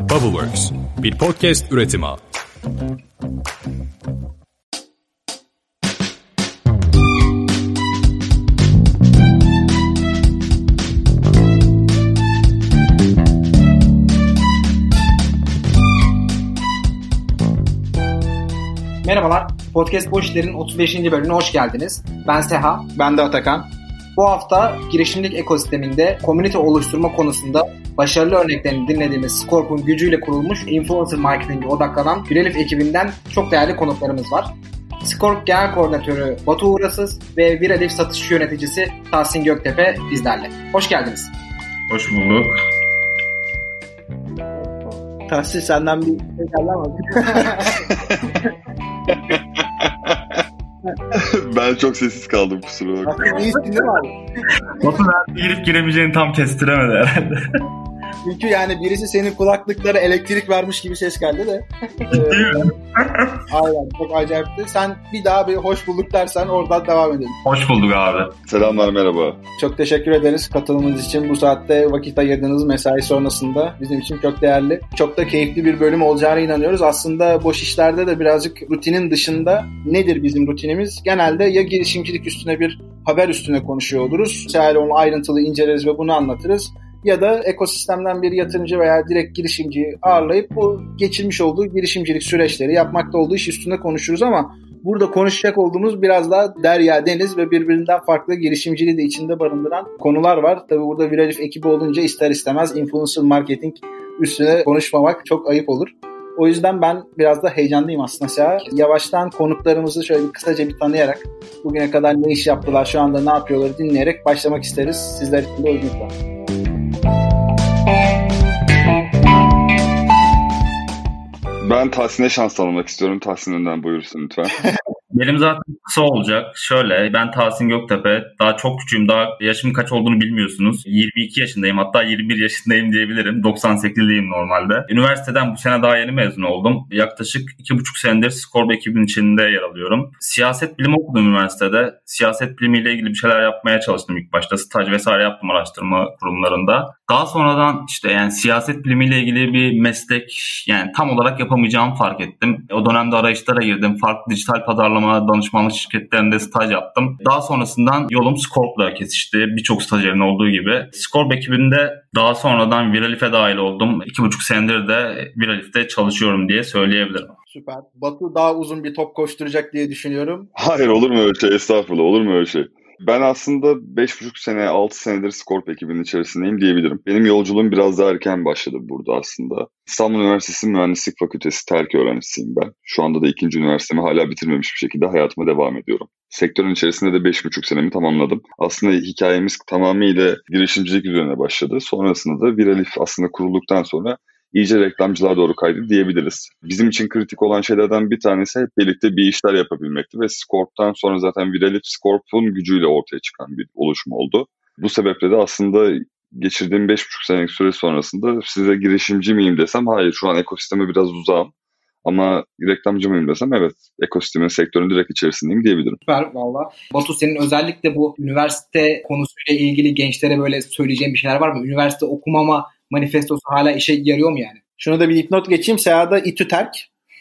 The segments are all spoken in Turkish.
Bubbleworks, bir podcast üretimi. Merhabalar, Podcast Boş İşler'in 35. bölümüne hoş geldiniz. Ben Seha. Ben de Atakan. Bu hafta girişimcilik ekosisteminde komünite oluşturma konusunda başarılı örneklerini dinlediğimiz Scorp'un gücüyle kurulmuş influencer marketing'e odaklanan Virelif ekibinden çok değerli konuklarımız var. Scorp Genel Koordinatörü Batu Uğrasız ve Virelif Satış Yöneticisi Tahsin Göktepe bizlerle. Hoş geldiniz. Hoş bulduk. Tahsin senden bir şey geldi ama. ben çok sessiz kaldım kusura bakma. İyisin değil mi abi? Batu nerede girip giremeyeceğini tam kestiremedi herhalde. Çünkü yani birisi senin kulaklıklara elektrik vermiş gibi ses geldi de. Aynen çok acayipti. Sen bir daha bir hoş bulduk dersen oradan devam edelim. Hoş bulduk abi. Selamlar merhaba. Çok teşekkür ederiz katılımınız için. Bu saatte vakit ayırdığınız mesai sonrasında bizim için çok değerli. Çok da keyifli bir bölüm olacağına inanıyoruz. Aslında boş işlerde de birazcık rutinin dışında nedir bizim rutinimiz? Genelde ya girişimcilik üstüne bir haber üstüne konuşuyor oluruz. Yani onu ayrıntılı inceleriz ve bunu anlatırız ya da ekosistemden bir yatırımcı veya direkt girişimciyi ağırlayıp bu geçirmiş olduğu girişimcilik süreçleri yapmakta olduğu iş üstünde konuşuruz ama burada konuşacak olduğumuz biraz daha derya deniz ve birbirinden farklı girişimciliği de içinde barındıran konular var. Tabi burada Viralif ekibi olunca ister istemez influencer marketing üstüne konuşmamak çok ayıp olur. O yüzden ben biraz da heyecanlıyım aslında Seha. Yavaştan konuklarımızı şöyle bir kısaca bir tanıyarak bugüne kadar ne iş yaptılar, şu anda ne yapıyorlar dinleyerek başlamak isteriz. Sizler için de uygunlukla. Ben Tahsin'e şans tanımak istiyorum. Tahsin önden buyursun lütfen. Benim zaten kısa olacak. Şöyle ben Tahsin Göktepe. Daha çok küçüğüm. Daha yaşım kaç olduğunu bilmiyorsunuz. 22 yaşındayım. Hatta 21 yaşındayım diyebilirim. 98'liyim normalde. Üniversiteden bu sene daha yeni mezun oldum. Yaklaşık 2,5 senedir Scorb ekibinin içinde yer alıyorum. Siyaset bilimi okudum üniversitede. Siyaset bilimiyle ilgili bir şeyler yapmaya çalıştım ilk başta. Staj vesaire yaptım araştırma kurumlarında. Daha sonradan işte yani siyaset bilimiyle ilgili bir meslek yani tam olarak yapamayacağımı fark ettim. O dönemde arayışlara girdim. Farklı dijital pazarlama danışmanlık şirketlerinde staj yaptım. Daha sonrasından yolum Scorp'la kesişti. Birçok stajyerin olduğu gibi. Scorp ekibinde daha sonradan Viralif'e dahil oldum. İki buçuk senedir de Viralif'te çalışıyorum diye söyleyebilirim. Süper. Batu daha uzun bir top koşturacak diye düşünüyorum. Hayır olur mu öyle şey? Estağfurullah olur mu öyle şey? Ben aslında 5,5 sene, 6 senedir Scorp ekibinin içerisindeyim diyebilirim. Benim yolculuğum biraz daha erken başladı burada aslında. İstanbul Üniversitesi Mühendislik Fakültesi terk öğrencisiyim ben. Şu anda da ikinci üniversitemi hala bitirmemiş bir şekilde hayatıma devam ediyorum. Sektörün içerisinde de 5,5 senemi tamamladım. Aslında hikayemiz tamamıyla girişimcilik üzerine başladı. Sonrasında da Viralif aslında kurulduktan sonra iyice reklamcılığa doğru kaydı diyebiliriz. Bizim için kritik olan şeylerden bir tanesi hep birlikte bir işler yapabilmekti ve Scorp'tan sonra zaten Viralif Scorp'un gücüyle ortaya çıkan bir oluşum oldu. Bu sebeple de aslında geçirdiğim 5,5 senelik süre sonrasında size girişimci miyim desem hayır şu an ekosisteme biraz uzağım. Ama reklamcı mıyım desem evet ekosistemin sektörün direkt içerisindeyim diyebilirim. Süper valla. Batu senin özellikle bu üniversite konusuyla ilgili gençlere böyle söyleyeceğin bir şeyler var mı? Üniversite okumama manifestosu hala işe yarıyor mu yani? Şunu da bir dipnot geçeyim. Seha'da İTÜ terk.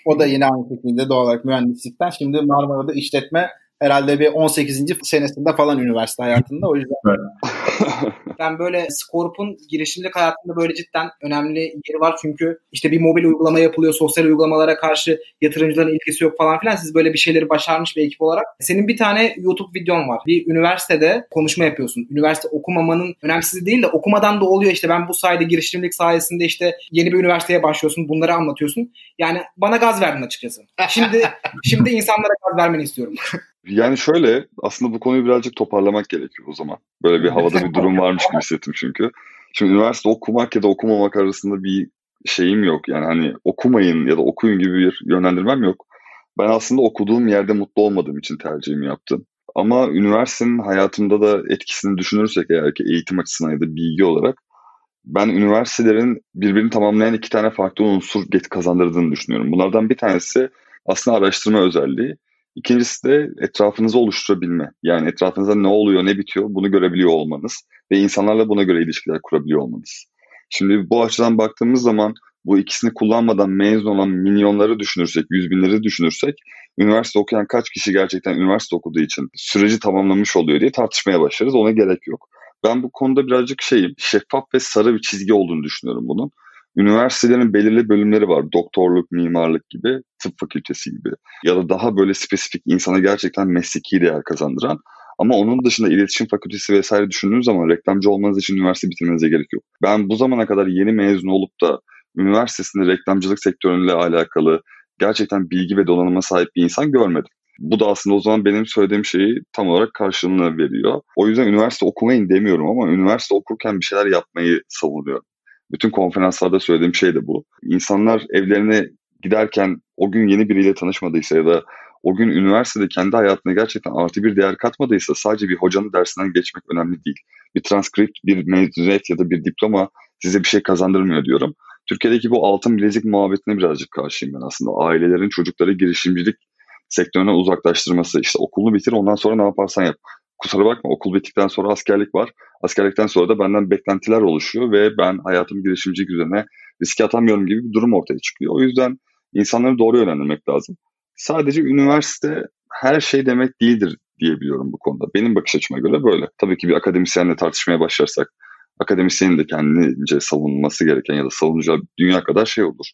O da yine aynı şekilde doğal olarak mühendislikten. Şimdi Marmara'da işletme herhalde bir 18. senesinde falan üniversite hayatında. O yüzden ben böyle Scorp'un girişimcilik hayatında böyle cidden önemli yeri var. Çünkü işte bir mobil uygulama yapılıyor. Sosyal uygulamalara karşı yatırımcıların ilgisi yok falan filan. Siz böyle bir şeyleri başarmış bir ekip olarak. Senin bir tane YouTube videon var. Bir üniversitede konuşma yapıyorsun. Üniversite okumamanın önemsiz değil de okumadan da oluyor işte ben bu sayede girişimcilik sayesinde işte yeni bir üniversiteye başlıyorsun. Bunları anlatıyorsun. Yani bana gaz verdin açıkçası. Şimdi şimdi insanlara gaz vermeni istiyorum. Yani şöyle aslında bu konuyu birazcık toparlamak gerekiyor o zaman. Böyle bir havada bir durum varmış gibi hissettim çünkü. Şimdi üniversite okumak ya da okumamak arasında bir şeyim yok. Yani hani okumayın ya da okuyun gibi bir yönlendirmem yok. Ben aslında okuduğum yerde mutlu olmadığım için tercihimi yaptım. Ama üniversitenin hayatımda da etkisini düşünürsek eğer ki eğitim açısından ya da bilgi olarak ben üniversitelerin birbirini tamamlayan iki tane farklı unsur kazandırdığını düşünüyorum. Bunlardan bir tanesi aslında araştırma özelliği. İkincisi de etrafınızı oluşturabilme. Yani etrafınızda ne oluyor, ne bitiyor bunu görebiliyor olmanız ve insanlarla buna göre ilişkiler kurabiliyor olmanız. Şimdi bu açıdan baktığımız zaman bu ikisini kullanmadan mezun olan milyonları düşünürsek, yüz binleri düşünürsek üniversite okuyan kaç kişi gerçekten üniversite okuduğu için süreci tamamlamış oluyor diye tartışmaya başlarız. Ona gerek yok. Ben bu konuda birazcık şeyim, şeffaf ve sarı bir çizgi olduğunu düşünüyorum bunun. Üniversitelerin belirli bölümleri var. Doktorluk, mimarlık gibi, tıp fakültesi gibi. Ya da daha böyle spesifik insana gerçekten mesleki değer kazandıran. Ama onun dışında iletişim fakültesi vesaire düşündüğünüz zaman reklamcı olmanız için üniversite bitirmenize gerek yok. Ben bu zamana kadar yeni mezun olup da üniversitesinde reklamcılık sektörüyle alakalı gerçekten bilgi ve donanıma sahip bir insan görmedim. Bu da aslında o zaman benim söylediğim şeyi tam olarak karşılığını veriyor. O yüzden üniversite okumayın demiyorum ama üniversite okurken bir şeyler yapmayı savunuyorum. Bütün konferanslarda söylediğim şey de bu. İnsanlar evlerine giderken o gün yeni biriyle tanışmadıysa ya da o gün üniversitede kendi hayatına gerçekten artı bir değer katmadıysa sadece bir hocanın dersinden geçmek önemli değil. Bir transkript, bir mezuniyet ya da bir diploma size bir şey kazandırmıyor diyorum. Türkiye'deki bu altın bilezik muhabbetine birazcık karşıyım ben aslında. Ailelerin çocukları girişimcilik sektörüne uzaklaştırması. İşte okulunu bitir ondan sonra ne yaparsan yap. Kusura bakma okul bittikten sonra askerlik var. Askerlikten sonra da benden beklentiler oluşuyor ve ben hayatım girişimcilik üzerine riske atamıyorum gibi bir durum ortaya çıkıyor. O yüzden insanları doğru yönlendirmek lazım. Sadece üniversite her şey demek değildir diyebiliyorum bu konuda. Benim bakış açıma göre böyle. Tabii ki bir akademisyenle tartışmaya başlarsak akademisyenin de kendince savunması gereken ya da savunacağı dünya kadar şey olur.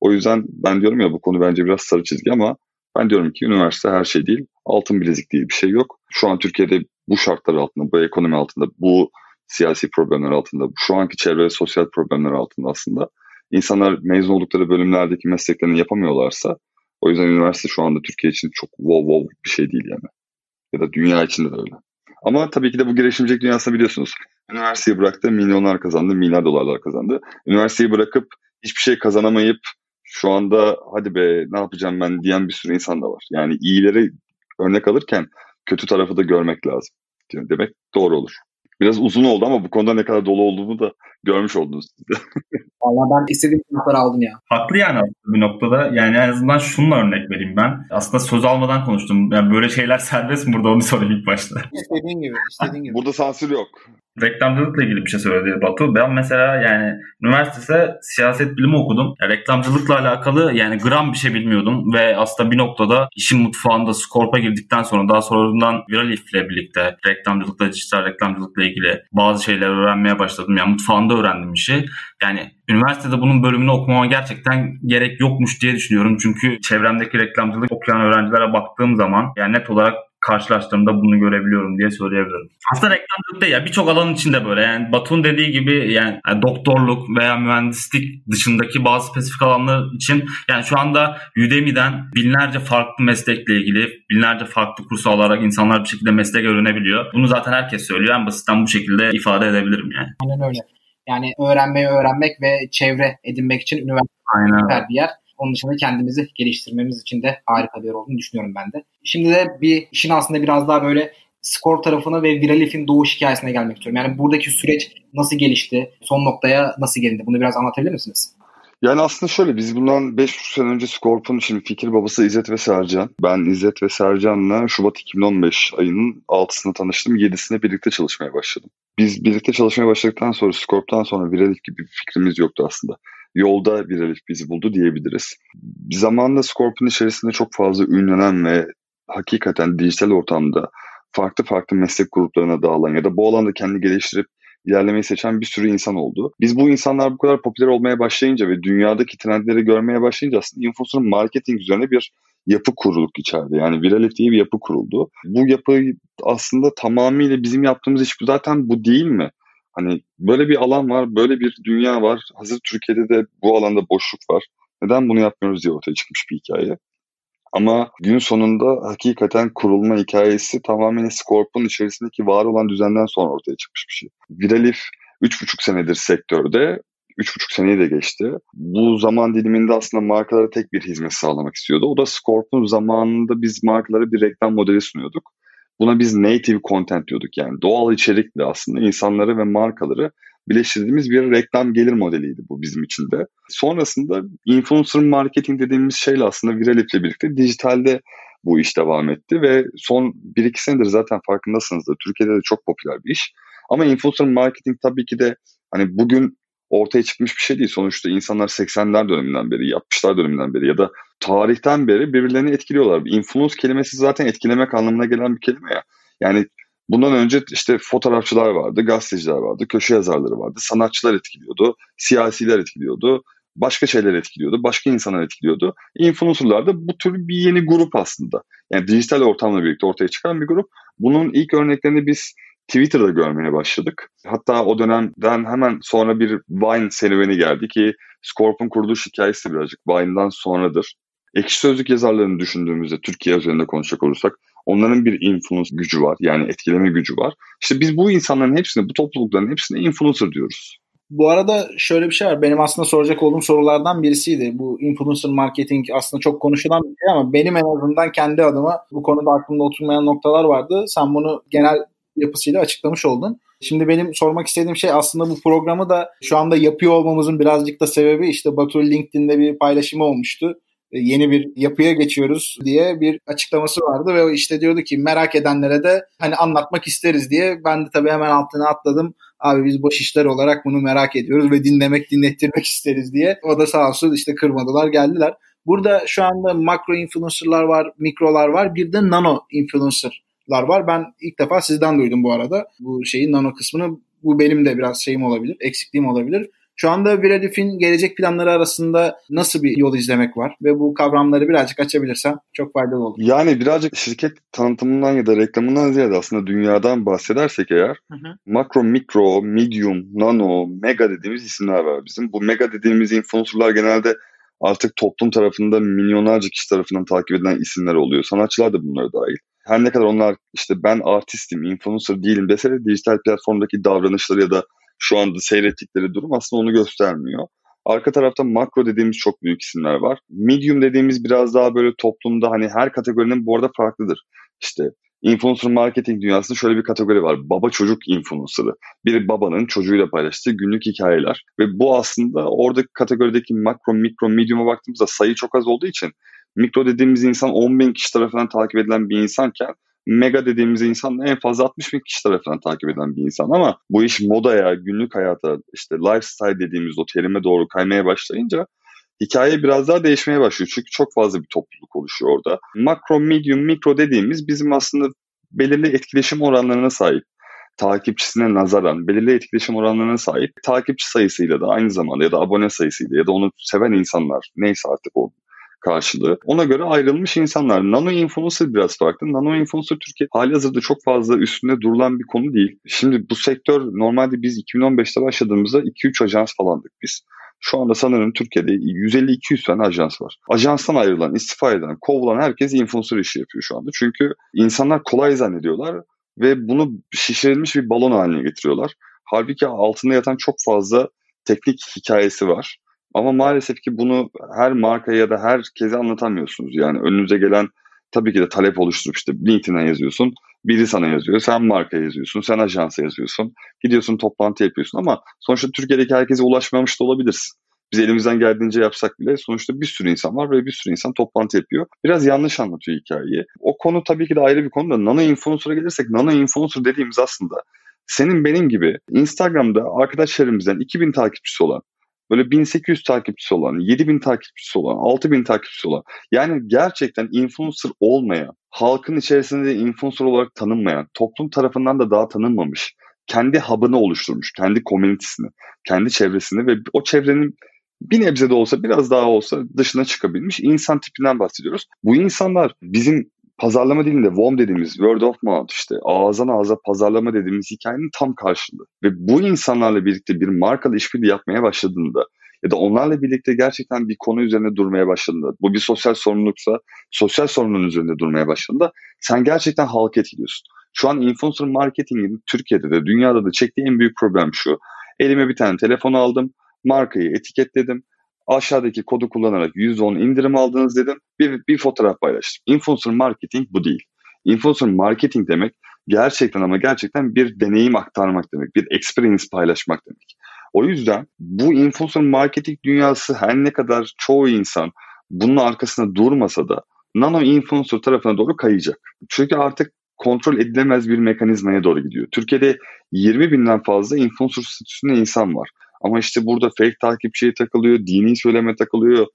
O yüzden ben diyorum ya bu konu bence biraz sarı çizgi ama ben diyorum ki üniversite her şey değil. Altın bilezik diye bir şey yok. Şu an Türkiye'de bu şartlar altında, bu ekonomi altında, bu siyasi problemler altında, şu anki çevre ve sosyal problemler altında aslında insanlar mezun oldukları bölümlerdeki mesleklerini yapamıyorlarsa o yüzden üniversite şu anda Türkiye için çok wow wow bir şey değil yani. Ya da dünya içinde de öyle. Ama tabii ki de bu girişimcilik dünyasını biliyorsunuz. Üniversiteyi bıraktı, milyonlar kazandı, milyar dolarlar kazandı. Üniversiteyi bırakıp hiçbir şey kazanamayıp şu anda hadi be ne yapacağım ben diyen bir sürü insan da var. Yani iyileri örnek alırken kötü tarafı da görmek lazım. Demek doğru olur. Biraz uzun oldu ama bu konuda ne kadar dolu olduğumu da görmüş oldunuz siz de. Valla ben istediğim cevapları aldım ya. Haklı yani aslında bir noktada. Yani en azından şununla örnek vereyim ben. Aslında söz almadan konuştum. Yani böyle şeyler serbest mi burada onu sorayım ilk başta. İstediğin gibi. istediğin gibi. Burada sansür yok. Reklamcılıkla ilgili bir şey söyledi Batu. Ben mesela yani üniversitede siyaset bilimi okudum. Ya, reklamcılıkla alakalı yani gram bir şey bilmiyordum ve aslında bir noktada işin mutfağında Skorp'a girdikten sonra daha sonradan Viralif ile birlikte reklamcılıkla, dijital reklamcılıkla ilgili bazı şeyler öğrenmeye başladım. Yani mutfağında öğrendim işi. Yani üniversitede bunun bölümünü okumama gerçekten gerek yokmuş diye düşünüyorum. Çünkü çevremdeki reklamcılık okuyan öğrencilere baktığım zaman yani net olarak karşılaştığımda bunu görebiliyorum diye söyleyebilirim. Aslında reklamcılık değil ya birçok alan içinde böyle yani Batu'nun dediği gibi yani, yani doktorluk veya mühendislik dışındaki bazı spesifik alanlar için yani şu anda Udemy'den binlerce farklı meslekle ilgili binlerce farklı kurs alarak insanlar bir şekilde meslek öğrenebiliyor. Bunu zaten herkes söylüyor. En basitten bu şekilde ifade edebilirim yani. Aynen öyle. Yani öğrenmeyi öğrenmek ve çevre edinmek için üniversite Aynen. bir yer. Onun dışında kendimizi geliştirmemiz için de harika bir yer olduğunu düşünüyorum ben de. Şimdi de bir işin aslında biraz daha böyle skor tarafına ve Viralif'in doğuş hikayesine gelmek istiyorum. Yani buradaki süreç nasıl gelişti? Son noktaya nasıl gelindi? Bunu biraz anlatabilir misiniz? Yani aslında şöyle biz bundan 5,5 sene önce Scorp'un şimdi fikir babası İzzet ve Sercan. Ben İzzet ve Sercan'la Şubat 2015 ayının 6'sında tanıştım. 7'sinde birlikte çalışmaya başladım. Biz birlikte çalışmaya başladıktan sonra Scorp'tan sonra Viralif gibi bir fikrimiz yoktu aslında. Yolda Viralif bizi buldu diyebiliriz. Bir zamanda Scorp'un içerisinde çok fazla ünlenen ve hakikaten dijital ortamda farklı farklı meslek gruplarına dağılan ya da bu alanda kendini geliştirip ilerlemeyi seçen bir sürü insan oldu. Biz bu insanlar bu kadar popüler olmaya başlayınca ve dünyadaki trendleri görmeye başlayınca aslında influencer marketing üzerine bir yapı kurulduk içeride. Yani Viralif diye bir yapı kuruldu. Bu yapı aslında tamamıyla bizim yaptığımız iş zaten bu değil mi? Hani böyle bir alan var, böyle bir dünya var. Hazır Türkiye'de de bu alanda boşluk var. Neden bunu yapmıyoruz diye ortaya çıkmış bir hikaye. Ama gün sonunda hakikaten kurulma hikayesi tamamen Scorp'un içerisindeki var olan düzenden sonra ortaya çıkmış bir şey. Viralif 3,5 senedir sektörde. 3,5 seneyi de geçti. Bu zaman diliminde aslında markalara tek bir hizmet sağlamak istiyordu. O da Scorp'un zamanında biz markalara bir reklam modeli sunuyorduk. Buna biz native content diyorduk yani doğal içerikle aslında insanları ve markaları birleştirdiğimiz bir reklam gelir modeliydi bu bizim için de. Sonrasında influencer marketing dediğimiz şeyle aslında Viralif'le birlikte dijitalde bu iş devam etti ve son 1-2 senedir zaten farkındasınız da Türkiye'de de çok popüler bir iş. Ama influencer marketing tabii ki de hani bugün ortaya çıkmış bir şey değil. Sonuçta insanlar 80'ler döneminden beri, 60'lar döneminden beri ya da tarihten beri birbirlerini etkiliyorlar. Influence kelimesi zaten etkilemek anlamına gelen bir kelime ya. Yani bundan önce işte fotoğrafçılar vardı, gazeteciler vardı, köşe yazarları vardı, sanatçılar etkiliyordu, siyasiler etkiliyordu, başka şeyler etkiliyordu, başka insanlar etkiliyordu. Influencerlar da bu tür bir yeni grup aslında. Yani dijital ortamla birlikte ortaya çıkan bir grup. Bunun ilk örneklerini biz Twitter'da görmeye başladık. Hatta o dönemden hemen sonra bir Vine serüveni geldi ki Scorp'un kuruluş hikayesi birazcık Vine'dan sonradır. Ekşi Sözlük yazarlarını düşündüğümüzde Türkiye üzerinde konuşacak olursak onların bir influence gücü var. Yani etkileme gücü var. İşte biz bu insanların hepsine, bu toplulukların hepsine influencer diyoruz. Bu arada şöyle bir şey var. Benim aslında soracak olduğum sorulardan birisiydi. Bu influencer marketing aslında çok konuşulan bir şey ama benim en azından kendi adıma bu konuda aklımda oturmayan noktalar vardı. Sen bunu genel yapısıyla açıklamış oldun. Şimdi benim sormak istediğim şey aslında bu programı da şu anda yapıyor olmamızın birazcık da sebebi işte Batu LinkedIn'de bir paylaşımı olmuştu. E, yeni bir yapıya geçiyoruz diye bir açıklaması vardı ve işte diyordu ki merak edenlere de hani anlatmak isteriz diye ben de tabii hemen altına atladım. Abi biz boş işler olarak bunu merak ediyoruz ve dinlemek dinlettirmek isteriz diye. O da sağ olsun işte kırmadılar geldiler. Burada şu anda makro influencerlar var, mikrolar var. Bir de nano influencerlar var. Ben ilk defa sizden duydum bu arada. Bu şeyin nano kısmını. Bu benim de biraz şeyim olabilir, eksikliğim olabilir. Şu anda Viradif'in gelecek planları arasında nasıl bir yol izlemek var? Ve bu kavramları birazcık açabilirsem çok faydalı olur. Yani birazcık şirket tanıtımından ya da reklamından ziyade aslında dünyadan bahsedersek eğer hı hı. makro, mikro, medium, nano, mega dediğimiz isimler var bizim. Bu mega dediğimiz influencerlar genelde artık toplum tarafında milyonlarca kişi tarafından takip edilen isimler oluyor. Sanatçılar da bunlara dahil. Her ne kadar onlar işte ben artistim, influencer değilim dese de dijital platformdaki davranışları ya da şu anda seyrettikleri durum aslında onu göstermiyor. Arka tarafta makro dediğimiz çok büyük isimler var. Medium dediğimiz biraz daha böyle toplumda hani her kategorinin bu arada farklıdır. İşte influencer marketing dünyasında şöyle bir kategori var. Baba çocuk influencer'ı. Bir babanın çocuğuyla paylaştığı günlük hikayeler. Ve bu aslında oradaki kategorideki makro, mikro, medium'a baktığımızda sayı çok az olduğu için mikro dediğimiz insan 10 bin kişi tarafından takip edilen bir insanken mega dediğimiz insan en fazla 60 bin kişi tarafından takip eden bir insan ama bu iş modaya, günlük hayata, işte lifestyle dediğimiz o terime doğru kaymaya başlayınca hikaye biraz daha değişmeye başlıyor. Çünkü çok fazla bir topluluk oluşuyor orada. Makro, medium, mikro dediğimiz bizim aslında belirli etkileşim oranlarına sahip takipçisine nazaran belirli etkileşim oranlarına sahip takipçi sayısıyla da aynı zamanda ya da abone sayısıyla ya da onu seven insanlar neyse artık o karşılığı. Ona göre ayrılmış insanlar. Nano influencer biraz farklı. Nano influencer Türkiye hali hazırda çok fazla üstünde durulan bir konu değil. Şimdi bu sektör normalde biz 2015'te başladığımızda 2-3 ajans falandık biz. Şu anda sanırım Türkiye'de 150-200 tane ajans var. Ajanstan ayrılan, istifa eden, kovulan herkes influencer işi yapıyor şu anda. Çünkü insanlar kolay zannediyorlar ve bunu şişirilmiş bir balon haline getiriyorlar. Halbuki altında yatan çok fazla teknik hikayesi var. Ama maalesef ki bunu her markaya ya da herkese anlatamıyorsunuz. Yani önünüze gelen tabii ki de talep oluşturup işte LinkedIn'e yazıyorsun. Biri sana yazıyor. Sen markaya yazıyorsun. Sen ajansa yazıyorsun. Gidiyorsun toplantı yapıyorsun ama sonuçta Türkiye'deki herkese ulaşmamış da olabilirsin. Biz elimizden geldiğince yapsak bile sonuçta bir sürü insan var ve bir sürü insan toplantı yapıyor. Biraz yanlış anlatıyor hikayeyi. O konu tabii ki de ayrı bir konu da nano influencer'a gelirsek nano influencer dediğimiz aslında senin benim gibi Instagram'da arkadaşlarımızdan 2000 takipçisi olan böyle 1800 takipçisi olan, 7000 takipçisi olan, 6000 takipçisi olan yani gerçekten influencer olmayan, halkın içerisinde de influencer olarak tanınmayan, toplum tarafından da daha tanınmamış, kendi hub'ını oluşturmuş, kendi komünitesini, kendi çevresini ve o çevrenin bir nebze de olsa biraz daha olsa dışına çıkabilmiş insan tipinden bahsediyoruz. Bu insanlar bizim pazarlama dilinde WOM dediğimiz word of mouth işte ağızdan ağza pazarlama dediğimiz hikayenin tam karşılığı. Ve bu insanlarla birlikte bir markalı işbirliği yapmaya başladığında ya da onlarla birlikte gerçekten bir konu üzerine durmaya başladığında, bu bir sosyal sorumluluksa sosyal sorunun üzerinde durmaya başladığında sen gerçekten halk etkiliyorsun. Şu an influencer marketingin Türkiye'de de dünyada da çektiği en büyük problem şu. Elime bir tane telefon aldım, markayı etiketledim, aşağıdaki kodu kullanarak %10 indirim aldınız dedim. Bir, bir fotoğraf paylaştım. Influencer marketing bu değil. Influencer marketing demek gerçekten ama gerçekten bir deneyim aktarmak demek. Bir experience paylaşmak demek. O yüzden bu influencer marketing dünyası her ne kadar çoğu insan bunun arkasında durmasa da nano influencer tarafına doğru kayacak. Çünkü artık kontrol edilemez bir mekanizmaya doğru gidiyor. Türkiye'de 20 binden fazla influencer statüsünde insan var. Ama işte burada fake takipçiye takılıyor, dini söyleme takılıyor,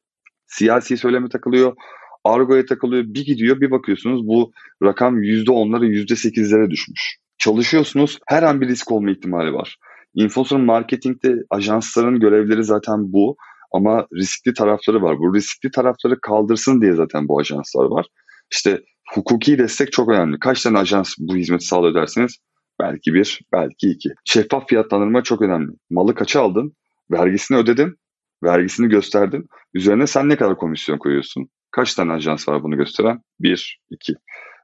siyasi söyleme takılıyor, argoya takılıyor. Bir gidiyor bir bakıyorsunuz bu rakam %10'lara %8'lere düşmüş. Çalışıyorsunuz her an bir risk olma ihtimali var. Influencer marketingde ajansların görevleri zaten bu. Ama riskli tarafları var. Bu riskli tarafları kaldırsın diye zaten bu ajanslar var. İşte hukuki destek çok önemli. Kaç tane ajans bu hizmeti sağlıyor derseniz belki bir, belki iki. Şeffaf fiyatlandırma çok önemli. Malı kaça aldın? Vergisini ödedin. Vergisini gösterdin. Üzerine sen ne kadar komisyon koyuyorsun? Kaç tane ajans var bunu gösteren? Bir, iki.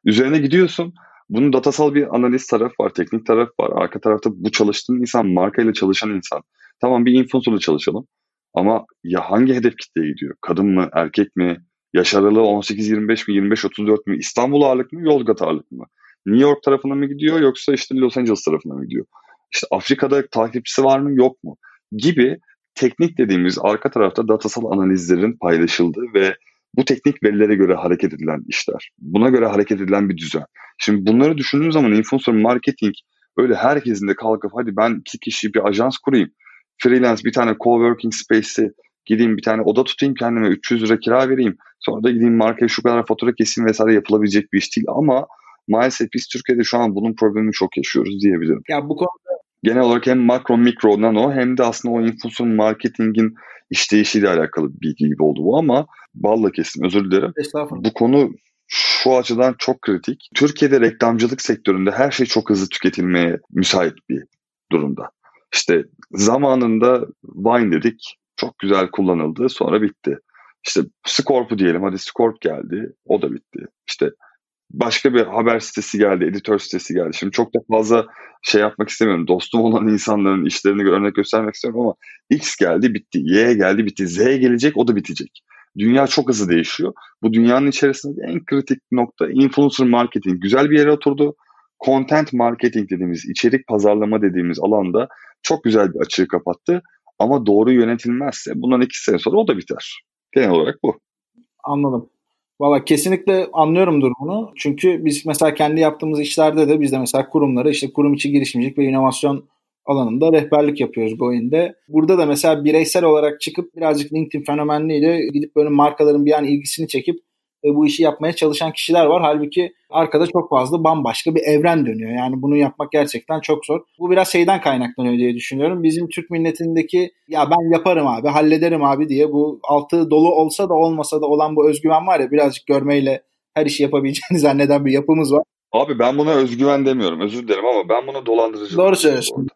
Üzerine gidiyorsun. Bunun datasal bir analiz tarafı var, teknik taraf var. Arka tarafta bu çalıştığın insan, markayla çalışan insan. Tamam bir influencer'la çalışalım. Ama ya hangi hedef kitleye gidiyor? Kadın mı, erkek mi? Yaş aralığı 18-25 mi, 25-34 mi? İstanbul ağırlık mı, Yozgat ağırlık mı? New York tarafına mı gidiyor yoksa işte Los Angeles tarafına mı gidiyor? İşte Afrika'da takipçisi var mı yok mu? Gibi teknik dediğimiz arka tarafta datasal analizlerin paylaşıldığı ve bu teknik verilere göre hareket edilen işler. Buna göre hareket edilen bir düzen. Şimdi bunları düşündüğün zaman influencer marketing öyle herkesin de kalkıp hadi ben iki kişi bir ajans kurayım. Freelance bir tane coworking space'i gideyim bir tane oda tutayım kendime 300 lira kira vereyim. Sonra da gideyim markaya şu kadar fatura keseyim vesaire yapılabilecek bir iş değil. Ama maalesef biz Türkiye'de şu an bunun problemini çok yaşıyoruz diyebilirim. Ya bu konuda genel olarak hem makro mikro nano hem de aslında o influencer marketingin işleyişiyle alakalı bir bilgi gibi oldu bu ama balla kesin özür dilerim. Bu konu şu açıdan çok kritik. Türkiye'de reklamcılık sektöründe her şey çok hızlı tüketilmeye müsait bir durumda. İşte zamanında Vine dedik. Çok güzel kullanıldı. Sonra bitti. İşte Scorp'u diyelim. Hadi Scorp geldi. O da bitti. İşte başka bir haber sitesi geldi, editör sitesi geldi. Şimdi çok da fazla şey yapmak istemiyorum. Dostum olan insanların işlerini örnek göstermek istiyorum ama X geldi bitti, Y geldi bitti, Z gelecek o da bitecek. Dünya çok hızlı değişiyor. Bu dünyanın içerisinde en kritik nokta influencer marketing. Güzel bir yere oturdu. Content marketing dediğimiz, içerik pazarlama dediğimiz alanda çok güzel bir açığı kapattı. Ama doğru yönetilmezse bundan iki sene sonra o da biter. Genel olarak bu. Anladım. Valla kesinlikle anlıyorum durumunu. Çünkü biz mesela kendi yaptığımız işlerde de biz de mesela kurumlara işte kurum içi girişimcilik ve inovasyon alanında rehberlik yapıyoruz Goin'de. Burada da mesela bireysel olarak çıkıp birazcık LinkedIn fenomenliğiyle gidip böyle markaların bir an ilgisini çekip e, bu işi yapmaya çalışan kişiler var. Halbuki arkada çok fazla bambaşka bir evren dönüyor. Yani bunu yapmak gerçekten çok zor. Bu biraz şeyden kaynaklanıyor diye düşünüyorum. Bizim Türk milletindeki ya ben yaparım abi, hallederim abi diye bu altı dolu olsa da olmasa da olan bu özgüven var ya birazcık görmeyle her işi yapabileceğini zanneden bir yapımız var. Abi ben buna özgüven demiyorum. Özür dilerim ama ben buna dolandırıcı. Doğru söylüyorsun.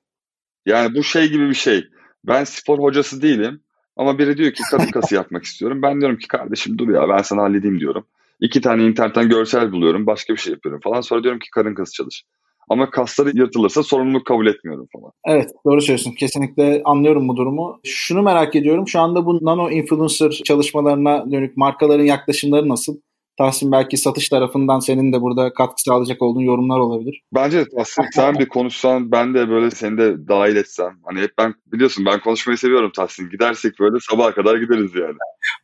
Yani bu şey gibi bir şey. Ben spor hocası değilim. Ama biri diyor ki kadın kası yapmak istiyorum. Ben diyorum ki kardeşim dur ya ben sana halledeyim diyorum. İki tane internetten görsel buluyorum. Başka bir şey yapıyorum falan. Sonra diyorum ki kadın kası çalış. Ama kasları yırtılırsa sorumluluk kabul etmiyorum falan. Evet doğru söylüyorsun. Kesinlikle anlıyorum bu durumu. Şunu merak ediyorum. Şu anda bu nano influencer çalışmalarına dönük markaların yaklaşımları nasıl? Tahsin belki satış tarafından senin de burada katkı sağlayacak olduğun yorumlar olabilir. Bence de Tahsin sen bir konuşsan ben de böyle seni de dahil etsem. Hani hep ben biliyorsun ben konuşmayı seviyorum Tahsin. Gidersek böyle sabaha kadar gideriz yani.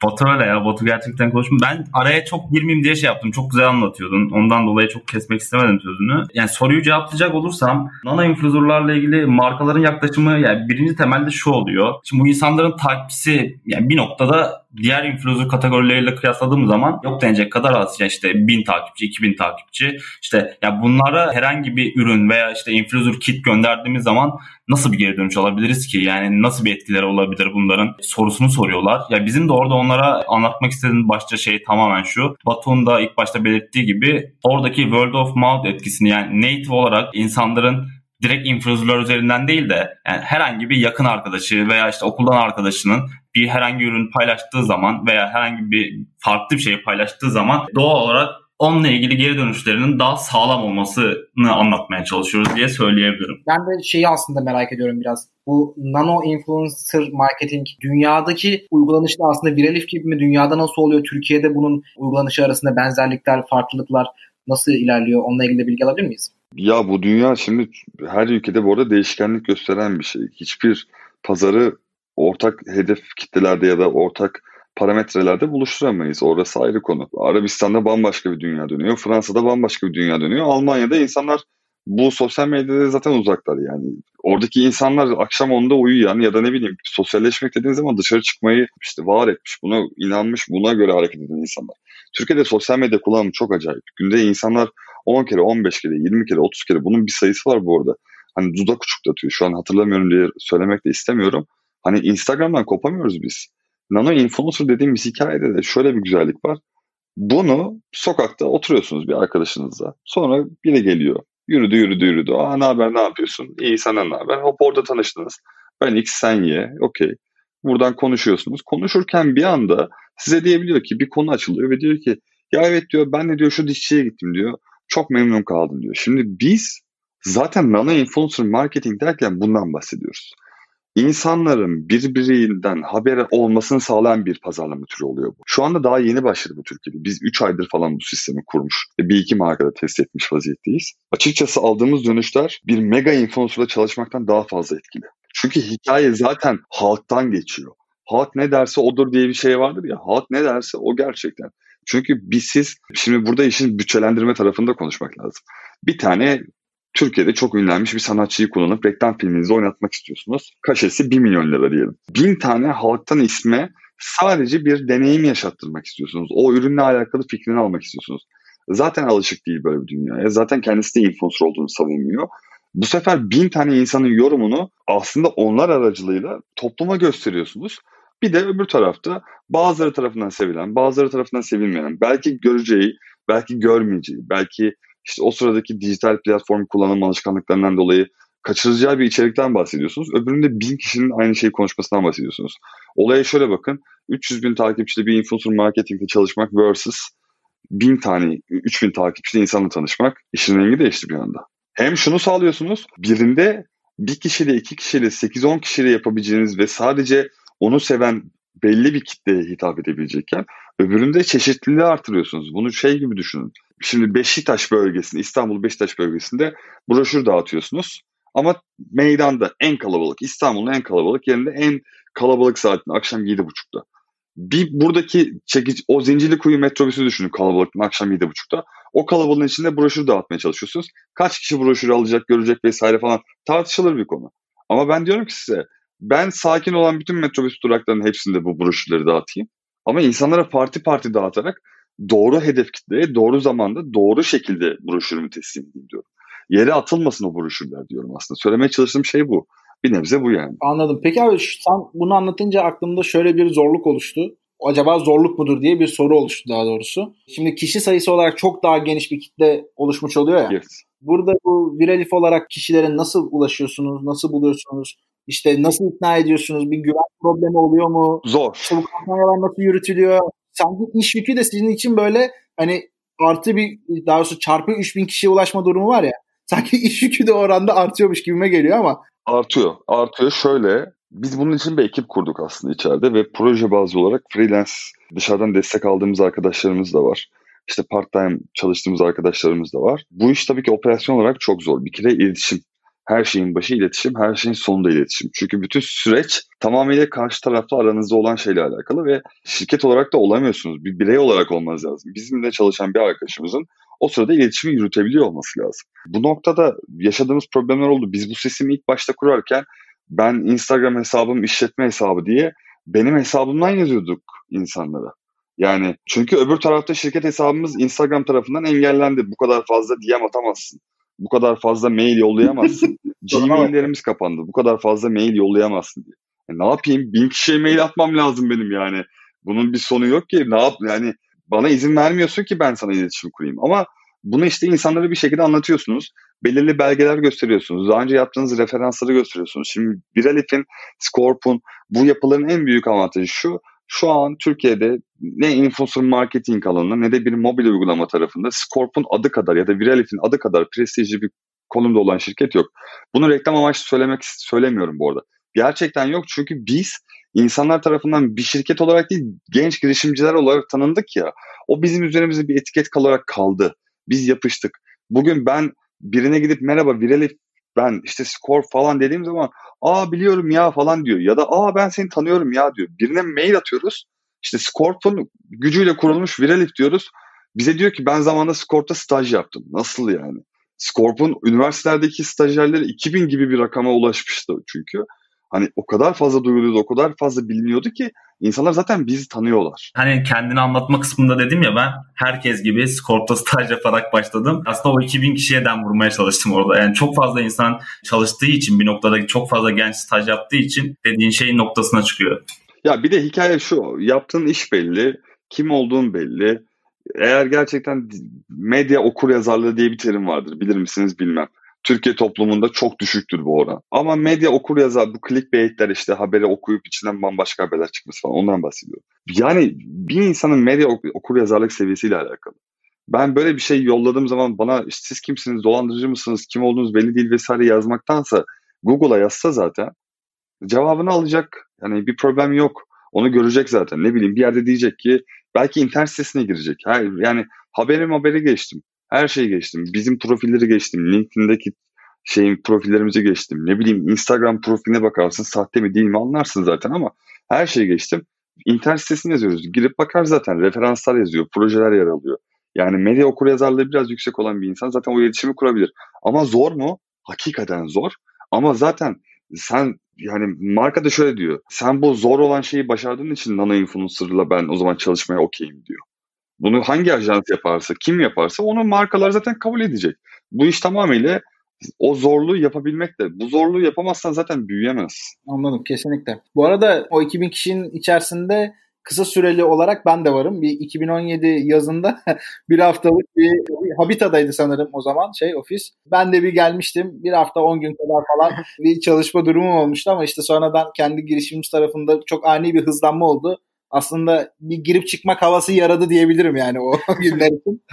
Batu öyle ya. Batu gerçekten konuşmuyor. Ben araya çok girmeyeyim diye şey yaptım. Çok güzel anlatıyordun. Ondan dolayı çok kesmek istemedim sözünü. Yani soruyu cevaplayacak olursam nano influencerlarla ilgili markaların yaklaşımı yani birinci temelde şu oluyor. Şimdi bu insanların takipçisi yani bir noktada diğer influencer kategorileriyle kıyasladığım zaman yok denecek kadar az. Yani işte 1000 takipçi, 2000 takipçi. İşte ya bunlara herhangi bir ürün veya işte influencer kit gönderdiğimiz zaman nasıl bir geri dönüş alabiliriz ki? Yani nasıl bir etkileri olabilir bunların sorusunu soruyorlar. Ya bizim de orada onlara anlatmak istediğim başta şey tamamen şu. Batu'nun da ilk başta belirttiği gibi oradaki word of mouth etkisini yani native olarak insanların direkt influencerlar üzerinden değil de yani herhangi bir yakın arkadaşı veya işte okuldan arkadaşının bir herhangi ürün paylaştığı zaman veya herhangi bir farklı bir şey paylaştığı zaman doğal olarak onunla ilgili geri dönüşlerinin daha sağlam olmasını anlatmaya çalışıyoruz diye söyleyebilirim. Ben de şeyi aslında merak ediyorum biraz. Bu nano influencer marketing dünyadaki uygulanışta aslında viralif gibi mi? Dünyada nasıl oluyor? Türkiye'de bunun uygulanışı arasında benzerlikler, farklılıklar nasıl ilerliyor? Onunla ilgili bilgi alabilir miyiz? Ya bu dünya şimdi her ülkede bu arada değişkenlik gösteren bir şey. Hiçbir pazarı ortak hedef kitlelerde ya da ortak parametrelerde buluşturamayız. Orası ayrı konu. Arabistan'da bambaşka bir dünya dönüyor. Fransa'da bambaşka bir dünya dönüyor. Almanya'da insanlar Bu sosyal medyada zaten uzaklar yani. Oradaki insanlar akşam onda uyuyan ya da ne bileyim sosyalleşmek dediğiniz zaman dışarı çıkmayı işte var etmiş, buna inanmış, buna göre hareket eden insanlar. Türkiye'de sosyal medya kullanımı çok acayip. Günde insanlar 10 kere, 15 kere, 20 kere, 30 kere bunun bir sayısı var bu arada. Hani dudak uçuklatıyor. Şu an hatırlamıyorum diye söylemek de istemiyorum. Hani Instagram'dan kopamıyoruz biz. Nano influencer dediğimiz hikayede de şöyle bir güzellik var. Bunu sokakta oturuyorsunuz bir arkadaşınızla. Sonra biri geliyor. Yürüdü yürüdü yürüdü. Aa ne haber ne yapıyorsun? İyi senden ne haber? Hop orada tanıştınız. Ben X sen Y. Okey. Buradan konuşuyorsunuz. Konuşurken bir anda size diyebiliyor ki bir konu açılıyor ve diyor ki ya evet diyor ben de diyor şu dişçiye gittim diyor. Çok memnun kaldım diyor. Şimdi biz zaten nano influencer marketing derken bundan bahsediyoruz insanların birbirinden haber olmasını sağlayan bir pazarlama türü oluyor bu. Şu anda daha yeni başladı bu Türkiye'de. Biz 3 aydır falan bu sistemi kurmuş bir iki markada test etmiş vaziyetteyiz. Açıkçası aldığımız dönüşler bir mega influencer'la çalışmaktan daha fazla etkili. Çünkü hikaye zaten halktan geçiyor. Halk ne derse odur diye bir şey vardır ya. Halk ne derse o gerçekten. Çünkü biz siz, şimdi burada işin bütçelendirme tarafında konuşmak lazım. Bir tane Türkiye'de çok ünlenmiş bir sanatçıyı kullanıp reklam filminizi oynatmak istiyorsunuz. Kaşesi 1 milyon lira diyelim. Bin tane halktan isme sadece bir deneyim yaşattırmak istiyorsunuz. O ürünle alakalı fikrini almak istiyorsunuz. Zaten alışık değil böyle bir dünyaya. Zaten kendisi de influencer olduğunu savunmuyor. Bu sefer bin tane insanın yorumunu aslında onlar aracılığıyla topluma gösteriyorsunuz. Bir de öbür tarafta bazıları tarafından sevilen, bazıları tarafından sevilmeyen, belki göreceği, belki görmeyeceği, belki işte o sıradaki dijital platform kullanım alışkanlıklarından dolayı kaçıracağı bir içerikten bahsediyorsunuz. Öbüründe bin kişinin aynı şeyi konuşmasından bahsediyorsunuz. Olaya şöyle bakın. 300 bin takipçili bir influencer marketingde çalışmak versus bin tane, 3000 takipçili insanla tanışmak işin rengi değişti bir anda. Hem şunu sağlıyorsunuz. Birinde bir kişiyle, iki kişiyle, 8-10 kişiyle yapabileceğiniz ve sadece onu seven belli bir kitleye hitap edebilecekken öbüründe çeşitliliği artırıyorsunuz. Bunu şey gibi düşünün. Şimdi Beşiktaş bölgesinde, İstanbul Beşiktaş bölgesinde broşür dağıtıyorsunuz. Ama meydanda en kalabalık, İstanbul'un en kalabalık yerinde en kalabalık saatinde akşam 7.30'da. Bir buradaki çekici, o zincirli kuyu metrobüsü düşünün kalabalıkın akşam 7.30'da. O kalabalığın içinde broşür dağıtmaya çalışıyorsunuz. Kaç kişi broşür alacak, görecek vesaire falan tartışılır bir konu. Ama ben diyorum ki size ben sakin olan bütün metrobüs duraklarının hepsinde bu broşürleri dağıtayım. Ama insanlara parti parti dağıtarak doğru hedef kitleye doğru zamanda doğru şekilde broşürümü teslim edeyim diyorum. Yere atılmasın o broşürler diyorum aslında. Söylemeye çalıştığım şey bu. Bir nebze bu yani. Anladım. Peki abi sen bunu anlatınca aklımda şöyle bir zorluk oluştu. Acaba zorluk mudur diye bir soru oluştu daha doğrusu. Şimdi kişi sayısı olarak çok daha geniş bir kitle oluşmuş oluyor ya. Yes. Burada bu viralif olarak kişilere nasıl ulaşıyorsunuz? Nasıl buluyorsunuz? İşte nasıl ikna ediyorsunuz? Bir güven problemi oluyor mu? Zor. Kampanyalar nasıl yürütülüyor? Sanki iş yükü de sizin için böyle hani artı bir daha doğrusu çarpı 3000 kişiye ulaşma durumu var ya. Sanki iş yükü de oranda artıyormuş gibime geliyor ama. Artıyor. Artıyor. Şöyle biz bunun için bir ekip kurduk aslında içeride ve proje bazlı olarak freelance dışarıdan destek aldığımız arkadaşlarımız da var. İşte part time çalıştığımız arkadaşlarımız da var. Bu iş tabii ki operasyon olarak çok zor. Bir kere iletişim her şeyin başı iletişim, her şeyin sonunda iletişim. Çünkü bütün süreç tamamıyla karşı tarafla aranızda olan şeyle alakalı ve şirket olarak da olamıyorsunuz. Bir birey olarak olmanız lazım. Bizimle çalışan bir arkadaşımızın o sırada iletişimi yürütebiliyor olması lazım. Bu noktada yaşadığımız problemler oldu. Biz bu sistemi ilk başta kurarken ben Instagram hesabım işletme hesabı diye benim hesabımdan yazıyorduk insanlara. Yani çünkü öbür tarafta şirket hesabımız Instagram tarafından engellendi. Bu kadar fazla DM atamazsın. Bu kadar fazla mail yollayamazsın. Gmail'lerimiz kapandı. Bu kadar fazla mail yollayamazsın diye. E ne yapayım? Bin kişiye mail atmam lazım benim yani. Bunun bir sonu yok ki. Ne yap yani bana izin vermiyorsun ki ben sana iletişim kurayım. Ama bunu işte insanlara bir şekilde anlatıyorsunuz. Belirli belgeler gösteriyorsunuz. Daha önce yaptığınız referansları gösteriyorsunuz. Şimdi Viralif'in, Scorp'un bu yapıların en büyük avantajı şu şu an Türkiye'de ne influencer marketing alanında ne de bir mobil uygulama tarafında Scorp'un adı kadar ya da Viralif'in adı kadar prestijli bir konumda olan şirket yok. Bunu reklam amaçlı söylemek söylemiyorum bu arada. Gerçekten yok çünkü biz insanlar tarafından bir şirket olarak değil genç girişimciler olarak tanındık ya. O bizim üzerimizde bir etiket kalarak kaldı. Biz yapıştık. Bugün ben birine gidip merhaba Viralif ben işte skor falan dediğim zaman aa biliyorum ya falan diyor. Ya da aa ben seni tanıyorum ya diyor. Birine mail atıyoruz. İşte Scorp'un gücüyle kurulmuş Viralif diyoruz. Bize diyor ki ben zamanında Scorp'ta staj yaptım. Nasıl yani? Scorp'un üniversitelerdeki stajyerleri 2000 gibi bir rakama ulaşmıştı çünkü. Hani o kadar fazla duyuluyordu, o kadar fazla biliniyordu ki insanlar zaten bizi tanıyorlar. Hani kendini anlatma kısmında dedim ya ben herkes gibi Scorp'ta staj yaparak başladım. Aslında o 2000 kişiye den vurmaya çalıştım orada. Yani çok fazla insan çalıştığı için bir noktada çok fazla genç staj yaptığı için dediğin şeyin noktasına çıkıyor. Ya bir de hikaye şu. Yaptığın iş belli. Kim olduğun belli. Eğer gerçekten medya okur yazarlığı diye bir terim vardır. Bilir misiniz bilmem. Türkiye toplumunda çok düşüktür bu oran. Ama medya okur yazar bu clickbaitler işte haberi okuyup içinden bambaşka haberler çıkması falan ondan bahsediyorum. Yani bir insanın medya okur yazarlık seviyesiyle alakalı. Ben böyle bir şey yolladığım zaman bana siz kimsiniz, dolandırıcı mısınız, kim olduğunuz belli değil vesaire yazmaktansa Google'a yazsa zaten cevabını alacak. Yani bir problem yok. Onu görecek zaten. Ne bileyim bir yerde diyecek ki belki internet sitesine girecek. Hayır, yani haberim haberi geçtim. Her şeyi geçtim. Bizim profilleri geçtim. LinkedIn'deki şeyin profillerimizi geçtim. Ne bileyim Instagram profiline bakarsın sahte mi değil mi anlarsın zaten ama her şeyi geçtim. İnternet sitesini yazıyoruz. Girip bakar zaten. Referanslar yazıyor. Projeler yer alıyor. Yani medya okur yazarlığı biraz yüksek olan bir insan zaten o iletişimi kurabilir. Ama zor mu? Hakikaten zor. Ama zaten sen yani marka da şöyle diyor. Sen bu zor olan şeyi başardığın için nano influencer'la ben o zaman çalışmaya okeyim diyor. Bunu hangi ajans yaparsa, kim yaparsa onu markalar zaten kabul edecek. Bu iş tamamıyla o zorluğu yapabilmek de. Bu zorluğu yapamazsan zaten büyüyemez. Anladım kesinlikle. Bu arada o 2000 kişinin içerisinde kısa süreli olarak ben de varım. Bir 2017 yazında bir haftalık bir, bir Habitat'daydı sanırım o zaman şey ofis. Ben de bir gelmiştim. Bir hafta 10 gün kadar falan bir çalışma durumu olmuştu ama işte sonradan kendi girişimimiz tarafında çok ani bir hızlanma oldu aslında bir girip çıkmak havası yaradı diyebilirim yani o günler için.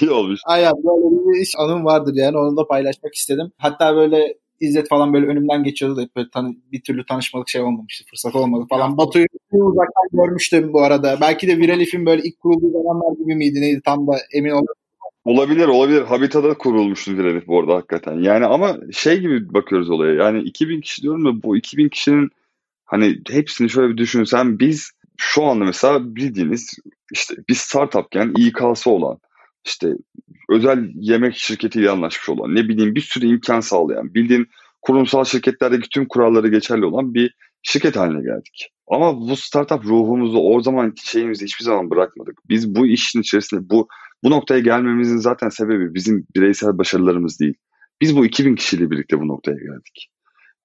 İyi olmuş. Aynen böyle bir iş anım vardır yani onu da paylaşmak istedim. Hatta böyle İzzet falan böyle önümden geçiyordu da böyle tanı, bir türlü tanışmalık şey olmamıştı. Fırsat olmadı falan. Batu'yu uzaktan görmüştüm bu arada. Belki de Viral If'in böyle ilk kurulduğu zamanlar gibi miydi neydi tam da emin olamadım. Olabilir olabilir. Habitat'a kurulmuştu Viral If bu arada hakikaten. Yani ama şey gibi bakıyoruz olaya. Yani 2000 kişi diyorum da bu 2000 kişinin Hani hepsini şöyle bir düşünsen biz şu anda mesela bildiğiniz işte bir startupken İK'sı olan işte özel yemek şirketiyle anlaşmış olan ne bileyim bir sürü imkan sağlayan bildiğin kurumsal şirketlerdeki tüm kuralları geçerli olan bir şirket haline geldik. Ama bu startup ruhumuzu o zaman şeyimizi hiçbir zaman bırakmadık. Biz bu işin içerisinde bu bu noktaya gelmemizin zaten sebebi bizim bireysel başarılarımız değil. Biz bu 2000 kişiyle birlikte bu noktaya geldik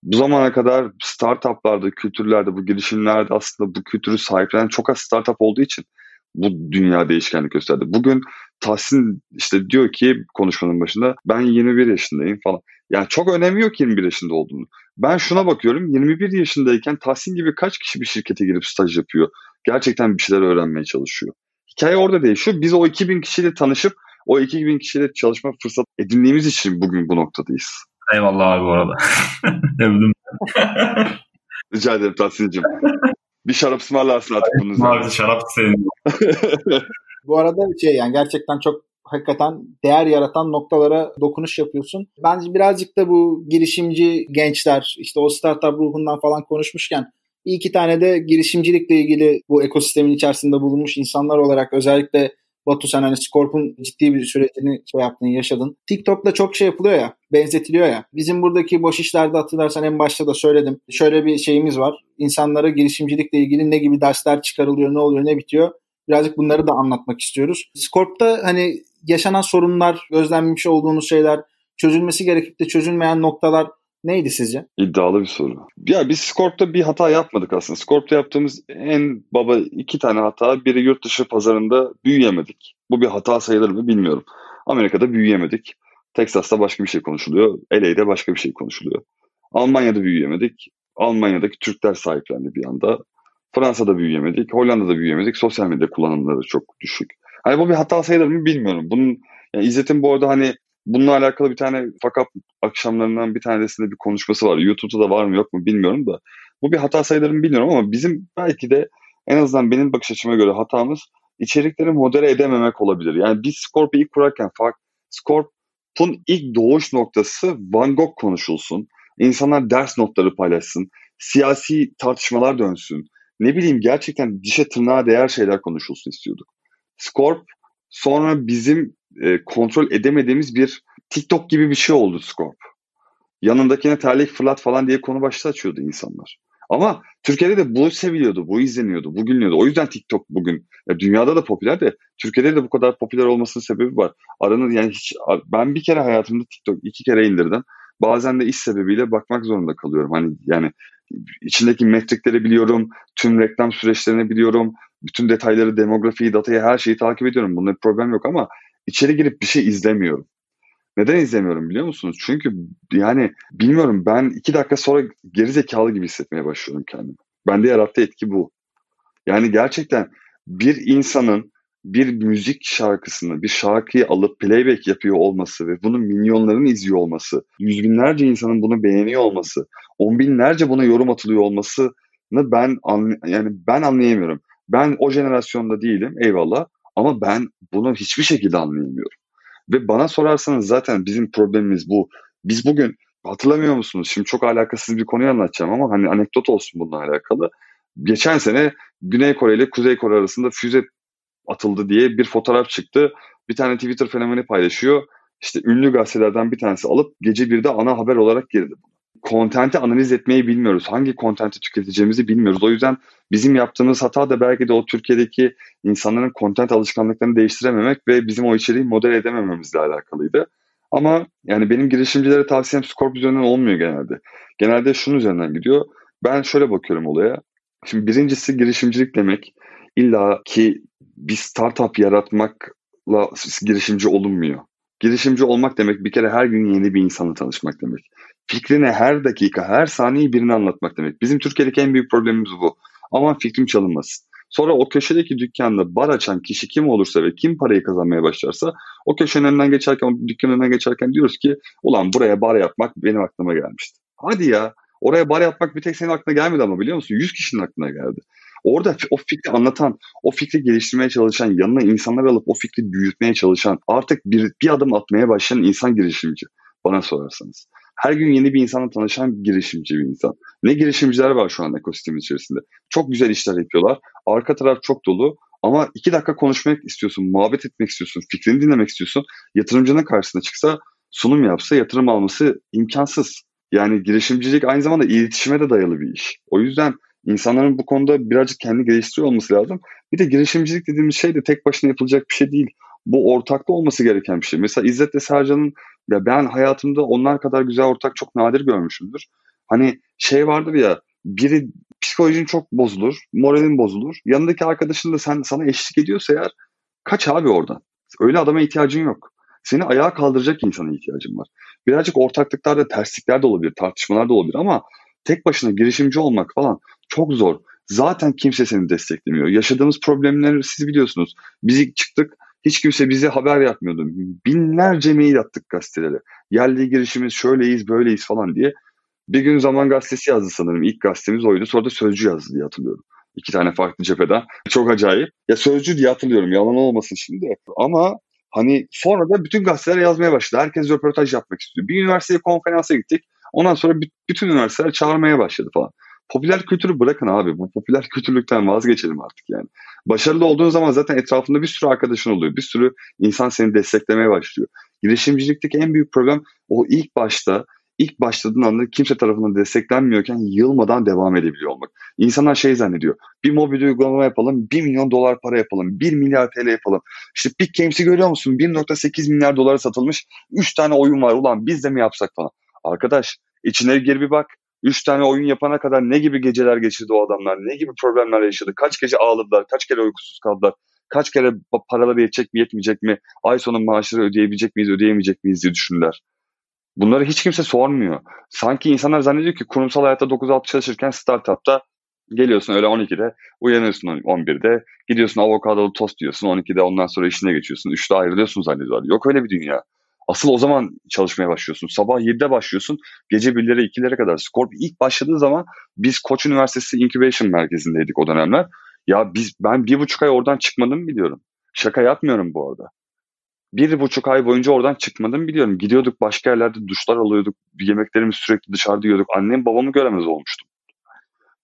bu zamana kadar startuplarda, kültürlerde, bu girişimlerde aslında bu kültürü sahiplenen çok az startup olduğu için bu dünya değişkenlik gösterdi. Bugün Tahsin işte diyor ki konuşmanın başında ben 21 yaşındayım falan. Yani çok önemi yok 21 yaşında olduğunu. Ben şuna bakıyorum 21 yaşındayken Tahsin gibi kaç kişi bir şirkete girip staj yapıyor. Gerçekten bir şeyler öğrenmeye çalışıyor. Hikaye orada değişiyor. Biz o 2000 kişiyle tanışıp o 2000 kişiyle çalışma fırsat edindiğimiz için bugün bu noktadayız. Eyvallah abi bu arada. Övdüm. Rica ederim Tahsin'cim. Bir şarap ısmarlarsın artık bunun üzerine. Abi şarap senin. bu arada şey yani gerçekten çok hakikaten değer yaratan noktalara dokunuş yapıyorsun. Bence birazcık da bu girişimci gençler işte o startup ruhundan falan konuşmuşken bir iki tane de girişimcilikle ilgili bu ekosistemin içerisinde bulunmuş insanlar olarak özellikle Batu sen hani Scorp'un ciddi bir sürecini şey yaptın, yaşadın. TikTok'ta çok şey yapılıyor ya, benzetiliyor ya. Bizim buradaki boş işlerde hatırlarsan en başta da söyledim. Şöyle bir şeyimiz var. İnsanlara girişimcilikle ilgili ne gibi dersler çıkarılıyor, ne oluyor, ne bitiyor. Birazcık bunları da anlatmak istiyoruz. Scorp'ta hani yaşanan sorunlar, gözlenmiş olduğunuz şeyler, çözülmesi gerekip de çözülmeyen noktalar Neydi sizce? İddialı bir soru. Ya biz Scorp'ta bir hata yapmadık aslında. Scorp'ta yaptığımız en baba iki tane hata. Biri yurt dışı pazarında büyüyemedik. Bu bir hata sayılır mı bilmiyorum. Amerika'da büyüyemedik. Texas'ta başka bir şey konuşuluyor. LA'de başka bir şey konuşuluyor. Almanya'da büyüyemedik. Almanya'daki Türkler sahiplendi bir anda. Fransa'da büyüyemedik. Hollanda'da büyüyemedik. Sosyal medya kullanımları çok düşük. Hani bu bir hata sayılır mı bilmiyorum. Bunun yani İzzet'in bu arada hani Bununla alakalı bir tane fakat akşamlarından bir tanesinde bir konuşması var. YouTube'da da var mı yok mu bilmiyorum da. Bu bir hata sayılır bilmiyorum ama bizim belki de en azından benim bakış açıma göre hatamız içerikleri modere edememek olabilir. Yani biz Scorp'u ilk kurarken fark, Scorp'un ilk doğuş noktası Van Gogh konuşulsun. İnsanlar ders notları paylaşsın. Siyasi tartışmalar dönsün. Ne bileyim gerçekten dişe tırnağa değer şeyler konuşulsun istiyorduk. Scorp sonra bizim e, kontrol edemediğimiz bir TikTok gibi bir şey oldu Scorp. Yanındakine terlik fırlat falan diye konu başta açıyordu insanlar. Ama Türkiye'de de bu seviliyordu, bu izleniyordu, bu gülünüyordu. O yüzden TikTok bugün ya dünyada da popüler de Türkiye'de de bu kadar popüler olmasının sebebi var. Aranın yani hiç ben bir kere hayatımda TikTok iki kere indirdim. Bazen de iş sebebiyle bakmak zorunda kalıyorum. Hani yani içindeki metrikleri biliyorum, tüm reklam süreçlerini biliyorum, bütün detayları, demografiyi, datayı, her şeyi takip ediyorum. Bunda bir problem yok ama içeri girip bir şey izlemiyorum. Neden izlemiyorum biliyor musunuz? Çünkü yani bilmiyorum ben iki dakika sonra geri zekalı gibi hissetmeye başlıyorum kendimi. Bende yarattığı etki bu. Yani gerçekten bir insanın bir müzik şarkısını, bir şarkıyı alıp playback yapıyor olması ve bunun milyonların izliyor olması, yüz binlerce insanın bunu beğeniyor olması, on binlerce buna yorum atılıyor olmasını ben yani ben anlayamıyorum. Ben o jenerasyonda değilim eyvallah ama ben bunu hiçbir şekilde anlayamıyorum. Ve bana sorarsanız zaten bizim problemimiz bu. Biz bugün hatırlamıyor musunuz? Şimdi çok alakasız bir konuyu anlatacağım ama hani anekdot olsun bununla alakalı. Geçen sene Güney Kore ile Kuzey Kore arasında füze atıldı diye bir fotoğraf çıktı. Bir tane Twitter fenomeni paylaşıyor. İşte ünlü gazetelerden bir tanesi alıp gece bir de ana haber olarak girdi. Kontenti analiz etmeyi bilmiyoruz. Hangi kontenti tüketeceğimizi bilmiyoruz. O yüzden bizim yaptığımız hata da belki de o Türkiye'deki insanların kontent alışkanlıklarını değiştirememek ve bizim o içeriği model edemememizle alakalıydı. Ama yani benim girişimcilere tavsiyem Scorp üzerinden olmuyor genelde. Genelde şunun üzerinden gidiyor. Ben şöyle bakıyorum olaya. Şimdi birincisi girişimcilik demek illa ki bir startup yaratmakla girişimci olunmuyor. Girişimci olmak demek bir kere her gün yeni bir insanla tanışmak demek. Fikrine her dakika, her saniye birini anlatmak demek. Bizim Türkiye'deki en büyük problemimiz bu. Aman fikrim çalınmasın. Sonra o köşedeki dükkanda bar açan kişi kim olursa ve kim parayı kazanmaya başlarsa o köşenin önünden geçerken, o dükkanın önünden geçerken diyoruz ki ulan buraya bar yapmak benim aklıma gelmişti. Hadi ya oraya bar yapmak bir tek senin aklına gelmedi ama biliyor musun? 100 kişinin aklına geldi. Orada o fikri anlatan, o fikri geliştirmeye çalışan, yanına insanlar alıp o fikri büyütmeye çalışan, artık bir, bir adım atmaya başlayan insan girişimci bana sorarsanız. Her gün yeni bir insanla tanışan girişimci bir insan. Ne girişimciler var şu an ekosistem içerisinde. Çok güzel işler yapıyorlar. Arka taraf çok dolu. Ama iki dakika konuşmak istiyorsun, muhabbet etmek istiyorsun, fikrini dinlemek istiyorsun. Yatırımcının karşısına çıksa, sunum yapsa yatırım alması imkansız. Yani girişimcilik aynı zamanda iletişime de dayalı bir iş. O yüzden insanların bu konuda birazcık kendi geliştiriyor olması lazım. Bir de girişimcilik dediğimiz şey de tek başına yapılacak bir şey değil. Bu ortakta olması gereken bir şey. Mesela İzzet ve Sercan'ın ya ben hayatımda onlar kadar güzel ortak çok nadir görmüşümdür. Hani şey vardır ya biri psikolojin çok bozulur, moralin bozulur. Yanındaki arkadaşın da sen sana eşlik ediyorsa eğer kaç abi oradan. Öyle adama ihtiyacın yok. Seni ayağa kaldıracak insana ihtiyacın var. Birazcık ortaklıklarda terslikler de olabilir, tartışmalar da olabilir ama tek başına girişimci olmak falan çok zor. Zaten kimse seni desteklemiyor. Yaşadığımız problemleri siz biliyorsunuz. Biz ilk çıktık hiç kimse bize haber yapmıyordu. Binlerce mail attık gazetelere. Yerli girişimiz şöyleyiz böyleyiz falan diye. Bir gün Zaman Gazetesi yazdı sanırım. İlk gazetemiz oydu. Sonra da Sözcü yazdı diye hatırlıyorum. İki tane farklı cepheden. Çok acayip. Ya Sözcü diye hatırlıyorum. Yalan olmasın şimdi. Ama hani sonra da bütün gazeteler yazmaya başladı. Herkes röportaj yapmak istiyor. Bir üniversiteye konferansa gittik. Ondan sonra bütün üniversiteler çağırmaya başladı falan. Popüler kültürü bırakın abi. Bu popüler kültürlükten vazgeçelim artık yani. Başarılı olduğun zaman zaten etrafında bir sürü arkadaşın oluyor. Bir sürü insan seni desteklemeye başlıyor. Girişimcilikteki en büyük problem o ilk başta ilk başladığın anda kimse tarafından desteklenmiyorken yılmadan devam edebiliyor olmak. İnsanlar şey zannediyor. Bir mobil uygulama yapalım, 1 milyon dolar para yapalım, 1 milyar TL yapalım. İşte Big Games'i görüyor musun? 1.8 milyar dolara satılmış 3 tane oyun var. Ulan biz de mi yapsak falan. Arkadaş içine gir bir bak. Üç tane oyun yapana kadar ne gibi geceler geçirdi o adamlar, ne gibi problemler yaşadı, kaç gece ağladılar, kaç kere uykusuz kaldılar, kaç kere paraları yetecek mi yetmeyecek mi, ay sonu maaşları ödeyebilecek miyiz ödeyemeyecek miyiz diye düşünürler. Bunları hiç kimse sormuyor. Sanki insanlar zannediyor ki kurumsal hayatta 9-6 çalışırken startupta geliyorsun öyle 12'de uyanıyorsun 11'de gidiyorsun avokadolu tost diyorsun 12'de ondan sonra işine geçiyorsun 3'te ayrılıyorsun zannediyorlar. Yok öyle bir dünya. Asıl o zaman çalışmaya başlıyorsun. Sabah 7'de başlıyorsun. Gece 1'lere 2'lere kadar. Scorp ilk başladığı zaman biz Koç Üniversitesi Incubation merkezindeydik o dönemler. Ya biz ben bir buçuk ay oradan çıkmadım biliyorum. Şaka yapmıyorum bu arada. Bir buçuk ay boyunca oradan çıkmadım biliyorum. Gidiyorduk başka yerlerde duşlar alıyorduk. Yemeklerimizi sürekli dışarıda yiyorduk. Annem babamı göremez olmuştum.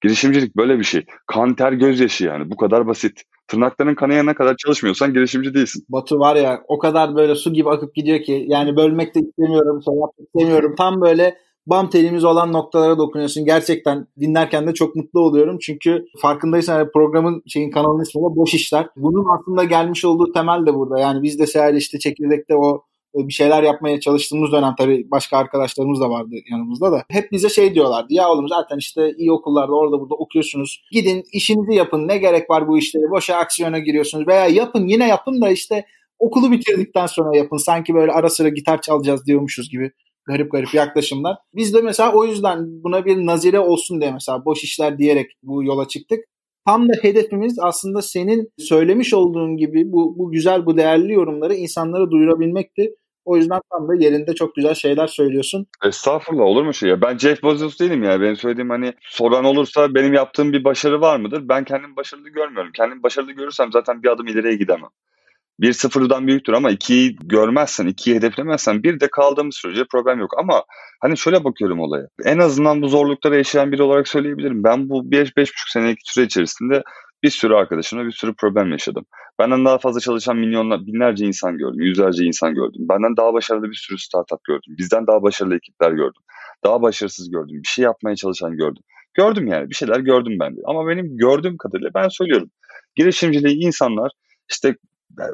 Girişimcilik böyle bir şey. Kan ter gözyaşı yani bu kadar basit. Tırnakların kanayana kadar çalışmıyorsan girişimci değilsin. Batu var ya o kadar böyle su gibi akıp gidiyor ki yani bölmek de istemiyorum, şey yapmak istemiyorum. Tam böyle bam telimiz olan noktalara dokunuyorsun. Gerçekten dinlerken de çok mutlu oluyorum. Çünkü farkındaysan hani programın şeyin kanalının ismi de Boş işler. Bunun aslında gelmiş olduğu temel de burada. Yani biz de Seher işte çekirdekte o bir şeyler yapmaya çalıştığımız dönem tabii başka arkadaşlarımız da vardı yanımızda da. Hep bize şey diyorlardı. Ya oğlum zaten işte iyi okullarda orada burada okuyorsunuz. Gidin işinizi yapın. Ne gerek var bu işlere? Boşa aksiyona giriyorsunuz. Veya yapın yine yapın da işte okulu bitirdikten sonra yapın. Sanki böyle ara sıra gitar çalacağız diyormuşuz gibi garip garip yaklaşımlar. Biz de mesela o yüzden buna bir nazire olsun diye mesela boş işler diyerek bu yola çıktık. Tam da hedefimiz aslında senin söylemiş olduğun gibi bu, bu güzel, bu değerli yorumları insanlara duyurabilmekti. O yüzden tam da yerinde çok güzel şeyler söylüyorsun. Estağfurullah olur mu şey ya? Ben Jeff Bezos değilim ya. Benim söylediğim hani soran olursa benim yaptığım bir başarı var mıdır? Ben kendimi başarılı görmüyorum. Kendimi başarılı görürsem zaten bir adım ileriye gidemem. Bir sıfırdan büyüktür ama ikiyi görmezsen, ikiyi hedeflemezsen bir de kaldığımız sürece problem yok. Ama hani şöyle bakıyorum olaya. En azından bu zorlukları yaşayan biri olarak söyleyebilirim. Ben bu 5-5,5 senelik süre içerisinde bir sürü arkadaşımla bir sürü problem yaşadım. Benden daha fazla çalışan milyonlar, binlerce insan gördüm, yüzlerce insan gördüm. Benden daha başarılı bir sürü startup gördüm. Bizden daha başarılı ekipler gördüm. Daha başarısız gördüm. Bir şey yapmaya çalışan gördüm. Gördüm yani bir şeyler gördüm ben de. Ama benim gördüğüm kadarıyla ben söylüyorum. Girişimciliği insanlar işte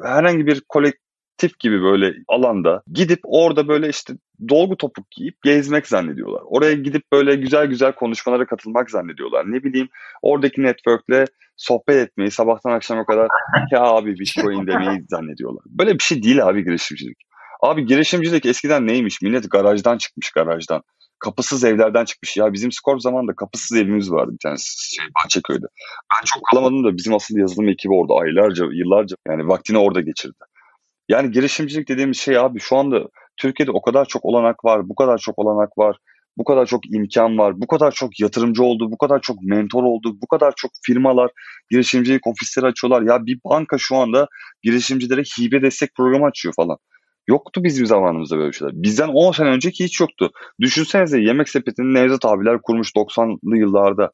herhangi bir kolektif gibi böyle alanda gidip orada böyle işte dolgu topuk giyip gezmek zannediyorlar. Oraya gidip böyle güzel güzel konuşmalara katılmak zannediyorlar. Ne bileyim oradaki network'le sohbet etmeyi sabahtan akşama kadar ya abi bitcoin demeyi zannediyorlar. Böyle bir şey değil abi girişimcilik. Abi girişimcilik eskiden neymiş? Millet garajdan çıkmış garajdan. Kapısız evlerden çıkmış. Ya bizim skor zamanında kapısız evimiz vardı bir tane şey Bahçeköy'de. Ben çok kalamadım da bizim asıl yazılım ekibi orada aylarca, yıllarca yani vaktini orada geçirdi. Yani girişimcilik dediğimiz şey abi şu anda Türkiye'de o kadar çok olanak var, bu kadar çok olanak var, bu kadar çok imkan var, bu kadar çok yatırımcı oldu, bu kadar çok mentor oldu, bu kadar çok firmalar girişimcilik ofisleri açıyorlar. Ya bir banka şu anda girişimcilere hibe destek programı açıyor falan. Yoktu bizim zamanımızda böyle şeyler. Bizden 10 sene önceki hiç yoktu. Düşünsenize yemek sepetini Nevzat abiler kurmuş 90'lı yıllarda.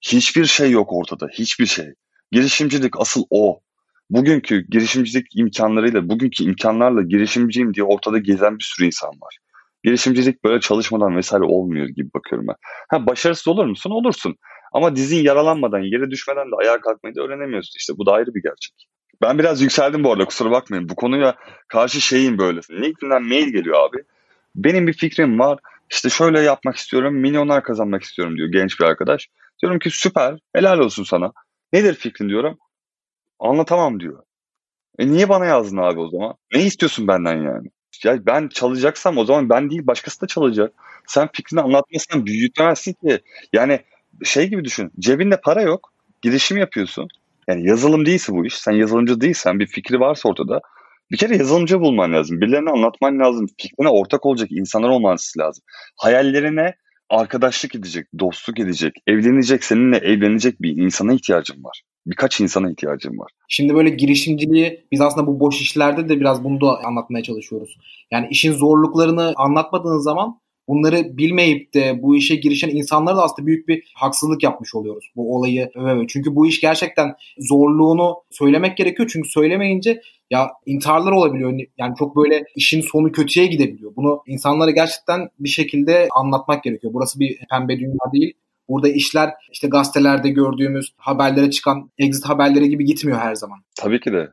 Hiçbir şey yok ortada. Hiçbir şey. Girişimcilik asıl o. Bugünkü girişimcilik imkanlarıyla, bugünkü imkanlarla girişimciyim diye ortada gezen bir sürü insan var. Girişimcilik böyle çalışmadan vesaire olmuyor gibi bakıyorum ben. Ha başarısız olur musun? Olursun. Ama dizin yaralanmadan, yere düşmeden de ayağa kalkmayı da öğrenemiyorsun. İşte bu da ayrı bir gerçek. Ben biraz yükseldim bu arada kusura bakmayın. Bu konuya karşı şeyim böyle. LinkedIn'den mail geliyor abi. Benim bir fikrim var. İşte şöyle yapmak istiyorum. Milyonlar kazanmak istiyorum diyor genç bir arkadaş. Diyorum ki süper. Helal olsun sana. Nedir fikrin diyorum. Anlatamam diyor. E niye bana yazdın abi o zaman? Ne istiyorsun benden yani? Ya ben çalacaksam o zaman ben değil başkası da çalacak. Sen fikrini anlatmazsan büyütemezsin ki. Yani şey gibi düşün. Cebinde para yok. Girişim yapıyorsun. Yani yazılım değilse bu iş. Sen yazılımcı değilsen bir fikri varsa ortada. Bir kere yazılımcı bulman lazım. Birilerine anlatman lazım. Fikrine ortak olacak insanlar olması lazım. Hayallerine arkadaşlık edecek, dostluk edecek, evlenecek, seninle evlenecek bir insana ihtiyacın var. Birkaç insana ihtiyacım var. Şimdi böyle girişimciliği biz aslında bu boş işlerde de biraz bunu da anlatmaya çalışıyoruz. Yani işin zorluklarını anlatmadığınız zaman bunları bilmeyip de bu işe girişen insanlara da aslında büyük bir haksızlık yapmış oluyoruz bu olayı öve Çünkü bu iş gerçekten zorluğunu söylemek gerekiyor. Çünkü söylemeyince ya intiharlar olabiliyor. Yani çok böyle işin sonu kötüye gidebiliyor. Bunu insanlara gerçekten bir şekilde anlatmak gerekiyor. Burası bir pembe dünya değil. Burada işler işte gazetelerde gördüğümüz haberlere çıkan exit haberleri gibi gitmiyor her zaman. Tabii ki de.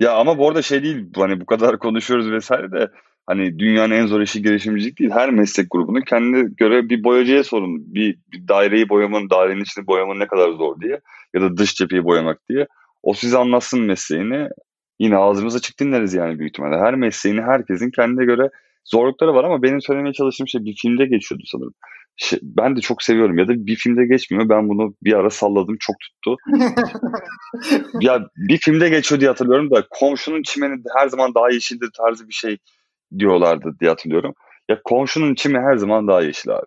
Ya ama bu arada şey değil hani bu kadar konuşuyoruz vesaire de hani dünyanın en zor işi girişimcilik değil. Her meslek grubunun kendine göre bir boyacıya sorun. Bir, bir daireyi boyamanın, dairenin içini boyamanın ne kadar zor diye ya da dış cepheyi boyamak diye. O size anlatsın mesleğini. Yine ağzımıza açık dinleriz yani büyük ihtimalle. Her mesleğini herkesin kendine göre zorlukları var ama benim söylemeye çalıştığım şey bir filmde geçiyordu sanırım. Şey, ben de çok seviyorum ya da bir filmde geçmiyor. Ben bunu bir ara salladım çok tuttu. ya bir filmde geçiyor diye hatırlıyorum da komşunun çimeni her zaman daha yeşildir tarzı bir şey diyorlardı diye hatırlıyorum. Ya komşunun çimi her zaman daha yeşil abi.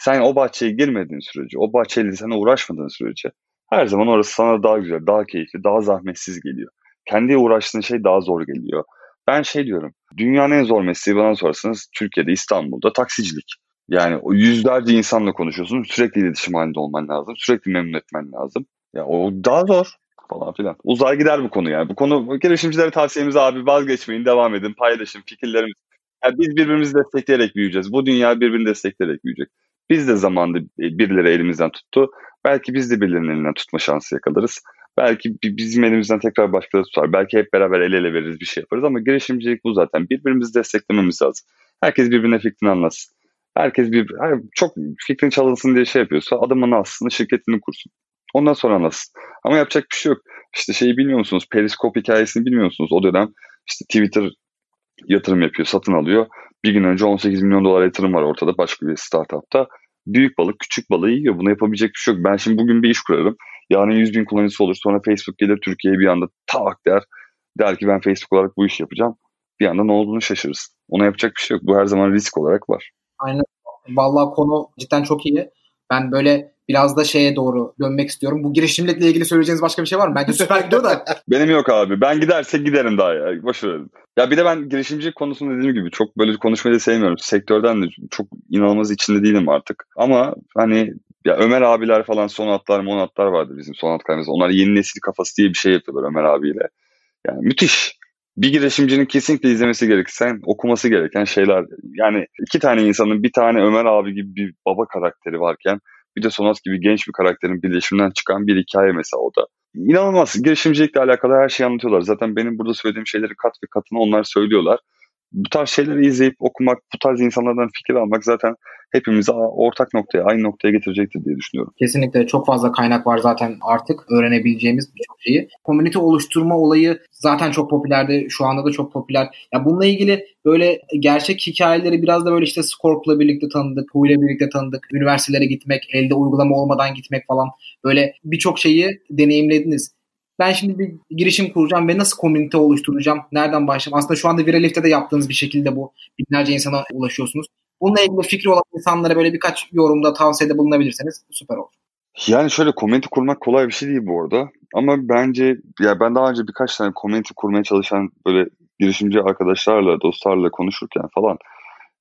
Sen o bahçeye girmediğin sürece, o bahçeyle sana uğraşmadığın sürece her zaman orası sana daha güzel, daha keyifli, daha zahmetsiz geliyor. Kendi uğraştığın şey daha zor geliyor. Ben şey diyorum, dünyanın en zor mesleği bana sorarsanız Türkiye'de, İstanbul'da taksicilik. Yani o yüzlerce insanla konuşuyorsun, sürekli iletişim halinde olman lazım, sürekli memnun etmen lazım. Ya o daha zor. falan filan. Uzay gider bu konu yani. Bu konu girişimcilere tavsiyemiz abi vazgeçmeyin, devam edin, paylaşın fikirlerimizi. Yani biz birbirimizi destekleyerek büyüyeceğiz. Bu dünya birbirini destekleyerek büyüyecek. Biz de zamanında birileri elimizden tuttu. Belki biz de birilerinin elinden tutma şansı yakalarız. Belki bizim elimizden tekrar başkaları tutar. Belki hep beraber el ele veririz bir şey yaparız ama girişimcilik bu zaten. Birbirimizi desteklememiz lazım. Herkes birbirine fikrini anlatsın. Herkes bir çok fikrin çalınsın diye şey yapıyorsa adımını aslında şirketini kursun. Ondan sonra anlatsın. Ama yapacak bir şey yok. İşte şeyi bilmiyor musunuz? Periskop hikayesini bilmiyor musunuz? O dönem işte Twitter yatırım yapıyor, satın alıyor. Bir gün önce 18 milyon dolar yatırım var ortada başka bir startupta. Büyük balık küçük balığı yiyor. Buna yapabilecek bir şey yok. Ben şimdi bugün bir iş kurarım. Yarın 100 bin kullanıcısı olur. Sonra Facebook gelir Türkiye'ye bir anda tak der. Der ki ben Facebook olarak bu işi yapacağım. Bir anda ne olduğunu şaşırırsın. Ona yapacak bir şey yok. Bu her zaman risk olarak var. Aynen. Vallahi konu cidden çok iyi. Ben böyle biraz da şeye doğru dönmek istiyorum. Bu girişimcilikle ilgili söyleyeceğiniz başka bir şey var mı? Bence süper gidiyor da. Benim yok abi. Ben giderse giderim daha ya. Boş verin. Ya bir de ben girişimcilik konusunda dediğim gibi çok böyle konuşmayı da sevmiyorum. Sektörden de çok inanılmaz içinde değilim artık. Ama hani ya Ömer abiler falan sonatlar monatlar vardı bizim sonat kaymazda. Onlar yeni nesil kafası diye bir şey yapıyorlar Ömer abiyle. Yani müthiş. Bir girişimcinin kesinlikle izlemesi gereken, okuması gereken şeyler. Yani iki tane insanın bir tane Ömer abi gibi bir baba karakteri varken bir de Sonat gibi genç bir karakterin birleşiminden çıkan bir hikaye mesela o da. İnanılmaz. Girişimcilikle alakalı her şeyi anlatıyorlar. Zaten benim burada söylediğim şeyleri kat ve katına onlar söylüyorlar. Bu tarz şeyleri izleyip okumak, bu tarz insanlardan fikir almak zaten hepimizi ortak noktaya, aynı noktaya getirecektir diye düşünüyorum. Kesinlikle çok fazla kaynak var zaten artık öğrenebileceğimiz birçok şeyi. Komünite oluşturma olayı zaten çok popülerdi. Şu anda da çok popüler. Ya bununla ilgili böyle gerçek hikayeleri biraz da böyle işte Scorp'la birlikte tanıdık, Hu ile birlikte tanıdık. Üniversitelere gitmek, elde uygulama olmadan gitmek falan. Böyle birçok şeyi deneyimlediniz ben şimdi bir girişim kuracağım ve nasıl komünite oluşturacağım? Nereden başlayayım? Aslında şu anda Viralif'te de yaptığınız bir şekilde bu binlerce insana ulaşıyorsunuz. Bununla ilgili fikri olan insanlara böyle birkaç yorumda tavsiyede bulunabilirseniz süper olur. Yani şöyle komünite kurmak kolay bir şey değil bu arada. Ama bence ya ben daha önce birkaç tane komünite kurmaya çalışan böyle girişimci arkadaşlarla, dostlarla konuşurken falan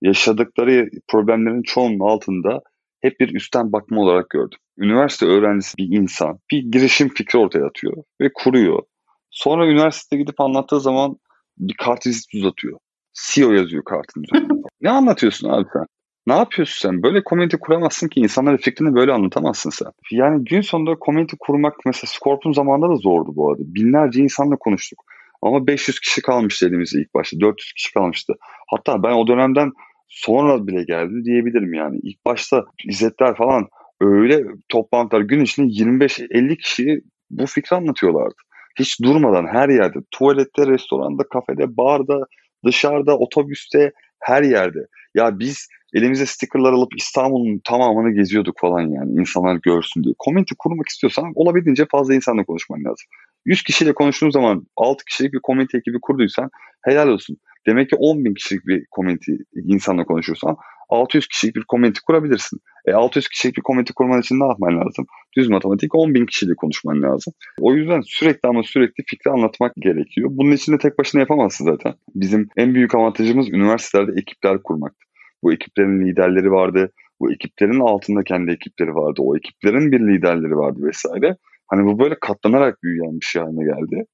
yaşadıkları problemlerin çoğunun altında hep bir üstten bakma olarak gördüm. Üniversite öğrencisi bir insan bir girişim fikri ortaya atıyor ve kuruyor. Sonra üniversitede gidip anlattığı zaman bir kart vizit uzatıyor. CEO yazıyor kartın üzerinde. ne anlatıyorsun abi sen? Ne yapıyorsun sen? Böyle komünite kuramazsın ki insanlara fikrini böyle anlatamazsın sen. Yani gün sonunda komünite kurmak mesela Scorpion zamanında da zordu bu arada. Binlerce insanla konuştuk. Ama 500 kişi kalmıştı elimizde ilk başta. 400 kişi kalmıştı. Hatta ben o dönemden sonra bile geldi diyebilirim yani. İlk başta İzzetler falan öyle toplantılar gün içinde 25-50 kişi bu fikri anlatıyorlardı. Hiç durmadan her yerde, tuvalette, restoranda, kafede, barda, dışarıda, otobüste, her yerde. Ya biz elimize stickerlar alıp İstanbul'un tamamını geziyorduk falan yani insanlar görsün diye. Community kurmak istiyorsan olabildiğince fazla insanla konuşman lazım. 100 kişiyle konuştuğun zaman 6 kişilik bir community ekibi kurduysan helal olsun. Demek ki 10 bin kişilik bir community insanla konuşursan 600 kişilik bir community kurabilirsin. E 600 kişilik bir community kurman için ne yapman lazım? Düz matematik 10 bin kişiyle konuşman lazım. O yüzden sürekli ama sürekli fikri anlatmak gerekiyor. Bunun için de tek başına yapamazsın zaten. Bizim en büyük avantajımız üniversitelerde ekipler kurmaktı. Bu ekiplerin liderleri vardı. Bu ekiplerin altında kendi ekipleri vardı. O ekiplerin bir liderleri vardı vesaire. Hani bu böyle katlanarak büyüyen bir şey haline geldi.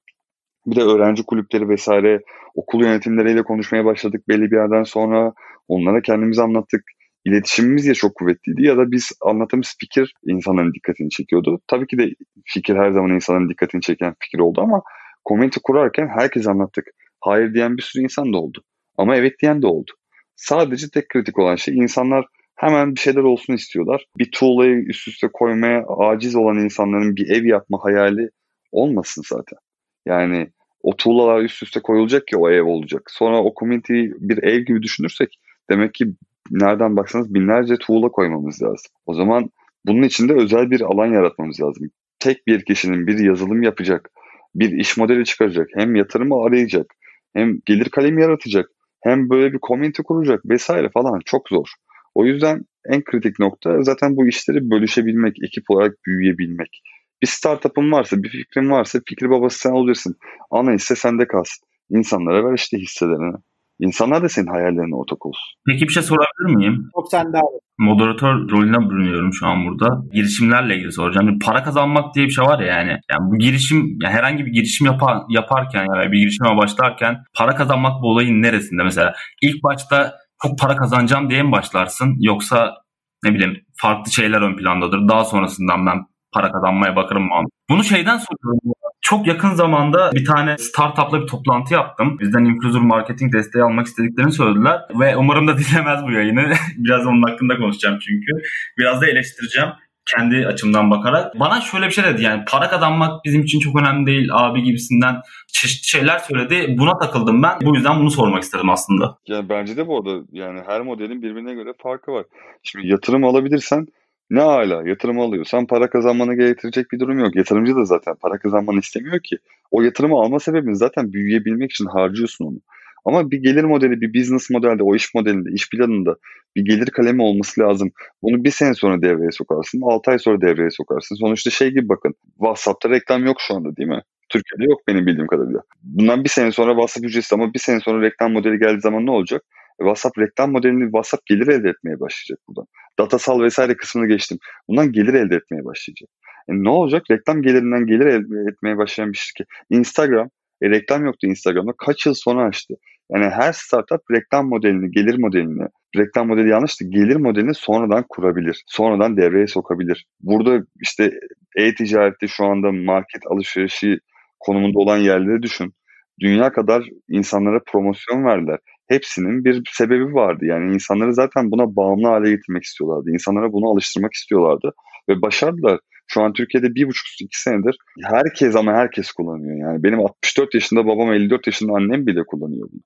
Bir de öğrenci kulüpleri vesaire okul yönetimleriyle konuşmaya başladık belli bir yerden sonra. Onlara kendimizi anlattık. İletişimimiz ya çok kuvvetliydi ya da biz anlattığımız fikir insanların dikkatini çekiyordu. Tabii ki de fikir her zaman insanların dikkatini çeken fikir oldu ama komünite kurarken herkes anlattık. Hayır diyen bir sürü insan da oldu. Ama evet diyen de oldu. Sadece tek kritik olan şey insanlar hemen bir şeyler olsun istiyorlar. Bir tuğlayı üst üste koymaya aciz olan insanların bir ev yapma hayali olmasın zaten. Yani o tuğlalar üst üste koyulacak ki o ev olacak. Sonra o community'yi bir ev gibi düşünürsek demek ki nereden baksanız binlerce tuğla koymamız lazım. O zaman bunun için de özel bir alan yaratmamız lazım. Tek bir kişinin bir yazılım yapacak, bir iş modeli çıkaracak, hem yatırımı arayacak, hem gelir kalemi yaratacak, hem böyle bir community kuracak vesaire falan çok zor. O yüzden en kritik nokta zaten bu işleri bölüşebilmek, ekip olarak büyüyebilmek. Bir startup'ın varsa, bir fikrin varsa fikri babası sen olursun. Ana hisse sende kalsın. İnsanlara ver işte hisselerini. İnsanlar da senin hayallerine ortak olsun. Peki bir şey sorabilir miyim? Çok sende abi. Moderatör rolüne bürünüyorum şu an burada. Girişimlerle ilgili soracağım. Bir para kazanmak diye bir şey var ya yani. Yani bu girişim yani herhangi bir girişim yapar, yaparken yani bir girişime başlarken para kazanmak bu olayın neresinde mesela? ilk başta çok para kazanacağım diye mi başlarsın yoksa ne bileyim farklı şeyler ön plandadır. Daha sonrasından ben para kazanmaya bakarım mı? Bunu şeyden soruyorum. Çok yakın zamanda bir tane startupla bir toplantı yaptım. Bizden influencer marketing desteği almak istediklerini söylediler. Ve umarım da dinlemez bu yayını. Biraz onun hakkında konuşacağım çünkü. Biraz da eleştireceğim kendi açımdan bakarak. Bana şöyle bir şey dedi yani para kazanmak bizim için çok önemli değil abi gibisinden çeşitli şeyler söyledi. Buna takıldım ben. Bu yüzden bunu sormak istedim aslında. Yani bence de bu arada yani her modelin birbirine göre farkı var. Şimdi yatırım alabilirsen ne hala yatırım alıyorsan para kazanmanı gerektirecek bir durum yok. Yatırımcı da zaten para kazanmanı istemiyor ki. O yatırımı alma sebebin zaten büyüyebilmek için harcıyorsun onu. Ama bir gelir modeli, bir business modelde, o iş modelinde, iş planında bir gelir kalemi olması lazım. Bunu bir sene sonra devreye sokarsın, 6 ay sonra devreye sokarsın. Sonuçta şey gibi bakın, WhatsApp'ta reklam yok şu anda değil mi? Türkiye'de yok benim bildiğim kadarıyla. Bundan bir sene sonra WhatsApp ücretsiz ama bir sene sonra reklam modeli geldiği zaman ne olacak? WhatsApp reklam modelini WhatsApp gelir elde etmeye başlayacak buradan. Datasal vesaire kısmını geçtim. Bundan gelir elde etmeye başlayacak. E ne olacak? Reklam gelirinden gelir elde etmeye başlayan bir şirket. Instagram, e, reklam yoktu Instagram'da. Kaç yıl sonra açtı? Yani her startup reklam modelini, gelir modelini, reklam modeli yanlıştı. Gelir modelini sonradan kurabilir. Sonradan devreye sokabilir. Burada işte e-ticarette şu anda market alışverişi konumunda olan yerleri düşün. Dünya kadar insanlara promosyon verdiler. Hepsinin bir sebebi vardı. Yani insanları zaten buna bağımlı hale getirmek istiyorlardı. İnsanlara bunu alıştırmak istiyorlardı. Ve başardılar. Şu an Türkiye'de bir buçuk iki senedir herkes ama herkes kullanıyor. Yani benim 64 yaşında babam 54 yaşında annem bile kullanıyor bunu.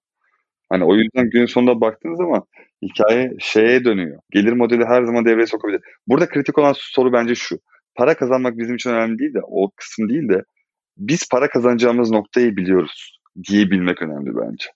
Hani o yüzden gün sonunda baktığınız zaman hikaye şeye dönüyor. Gelir modeli her zaman devreye sokabilir. Burada kritik olan soru bence şu. Para kazanmak bizim için önemli değil de o kısım değil de biz para kazanacağımız noktayı biliyoruz diyebilmek önemli bence.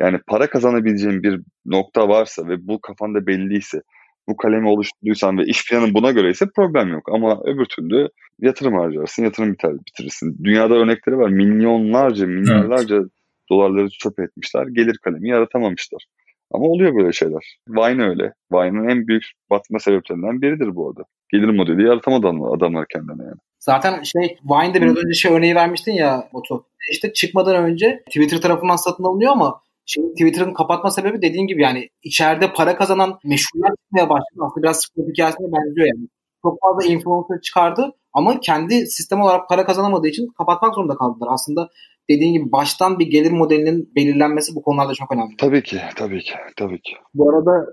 Yani para kazanabileceğin bir nokta varsa ve bu kafanda belliyse, bu kalemi oluşturduysan ve iş planın buna göre ise problem yok. Ama öbür türlü yatırım harcarsın, yatırım biter, bitirirsin. Dünyada örnekleri var. Milyonlarca, milyarlarca evet. dolarları çöp etmişler. Gelir kalemi yaratamamışlar. Ama oluyor böyle şeyler. Vine öyle. Vine'ın en büyük batma sebeplerinden biridir bu arada. Gelir modeli yaratamadı adamlar kendine yani. Zaten şey Vine'de biraz önce şey örneği vermiştin ya Batu. İşte çıkmadan önce Twitter tarafından satın alınıyor ama Şimdi Twitter'ın kapatma sebebi dediğin gibi yani içeride para kazanan meşhurlar çıkmaya başladı. Aslında biraz spor hikayesine benziyor yani. Çok fazla influencer çıkardı ama kendi sistem olarak para kazanamadığı için kapatmak zorunda kaldılar. Aslında dediğin gibi baştan bir gelir modelinin belirlenmesi bu konularda çok önemli. Tabii ki, tabii ki, tabii ki. Bu arada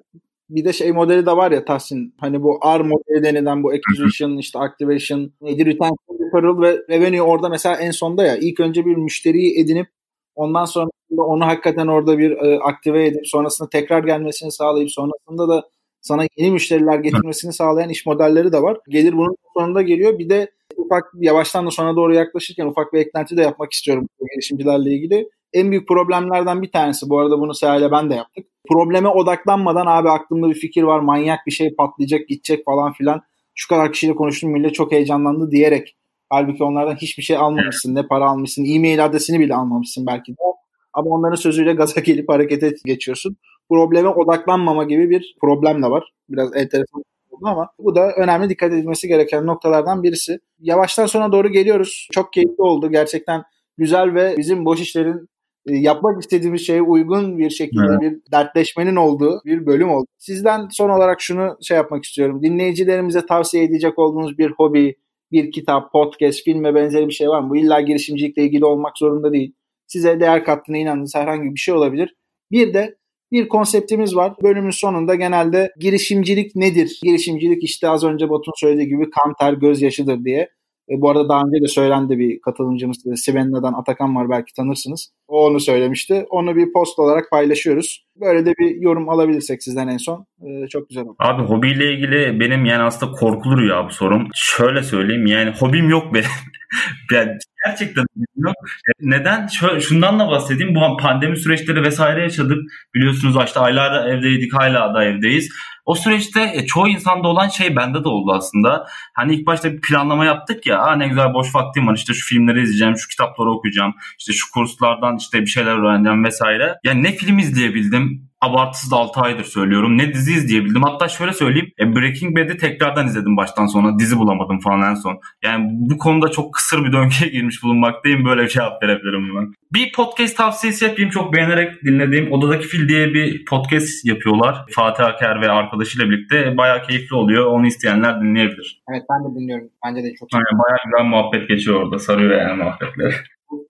bir de şey modeli de var ya Tahsin. Hani bu R modeli denilen bu acquisition, işte activation, neydi retention, referral ve revenue orada mesela en sonda ya ilk önce bir müşteriyi edinip ondan sonra onu hakikaten orada bir e, aktive edip sonrasında tekrar gelmesini sağlayıp sonrasında da sana yeni müşteriler getirmesini sağlayan iş modelleri de var. Gelir bunun sonunda geliyor. Bir de ufak yavaştan da sona doğru yaklaşırken ufak bir eklenti de yapmak istiyorum girişimcilerle ilgili. En büyük problemlerden bir tanesi bu arada bunu Seha ben de yaptık. Probleme odaklanmadan abi aklımda bir fikir var manyak bir şey patlayacak gidecek falan filan. Şu kadar kişiyle konuştum millet çok heyecanlandı diyerek Halbuki onlardan hiçbir şey almamışsın. Ne para almışsın. E-mail adresini bile almamışsın belki de. Ama onların sözüyle gaza gelip harekete geçiyorsun. Probleme odaklanmama gibi bir problem de var. Biraz enteresan oldu ama bu da önemli dikkat edilmesi gereken noktalardan birisi. Yavaştan sona doğru geliyoruz. Çok keyifli oldu. Gerçekten güzel ve bizim boş işlerin yapmak istediğimiz şeye uygun bir şekilde evet. bir dertleşmenin olduğu bir bölüm oldu. Sizden son olarak şunu şey yapmak istiyorum. Dinleyicilerimize tavsiye edecek olduğunuz bir hobi, bir kitap, podcast, film ve benzeri bir şey var mı? Bu illa girişimcilikle ilgili olmak zorunda değil. Size değer kattığına inandığınız herhangi bir şey olabilir. Bir de bir konseptimiz var. Bölümün sonunda genelde girişimcilik nedir? Girişimcilik işte az önce Batu'nun söylediği gibi kan ter gözyaşıdır diye. E, bu arada daha önce de söylendi bir katılımcımız Sivena'dan Atakan var belki tanırsınız. O onu söylemişti. Onu bir post olarak paylaşıyoruz. Böyle de bir yorum alabilirsek sizden en son e, çok güzel olur. Abi hobiyle ilgili benim yani aslında korkulur ya bu sorum. Şöyle söyleyeyim yani hobim yok benim. yani gerçekten olmuyor. E, neden? Şundan da bahsedeyim. Bu pandemi süreçleri vesaire yaşadık. Biliyorsunuz işte aylar evdeydik hala da evdeyiz. O süreçte e, çoğu insanda olan şey bende de oldu aslında. Hani ilk başta bir planlama yaptık ya. Aa ne güzel boş vaktim var. İşte şu filmleri izleyeceğim, şu kitapları okuyacağım. işte şu kurslardan işte bir şeyler öğreneceğim vesaire. Yani ne film izleyebildim abartısız 6 aydır söylüyorum. Ne dizi izleyebildim. Hatta şöyle söyleyeyim. E, Breaking Bad'i tekrardan izledim baştan sona. Dizi bulamadım falan en son. Yani bu konuda çok kısır bir döngüye girmiş bulunmaktayım. Böyle bir cevap verebilirim buna. Bir podcast tavsiyesi yapayım. Çok beğenerek dinlediğim Odadaki Fil diye bir podcast yapıyorlar. Fatih Aker ve arkadaşıyla birlikte. Bayağı keyifli oluyor. Onu isteyenler dinleyebilir. Evet ben de dinliyorum. Bence de çok iyi. Yani bayağı güzel muhabbet geçiyor orada. Sarıyor yani muhabbetleri.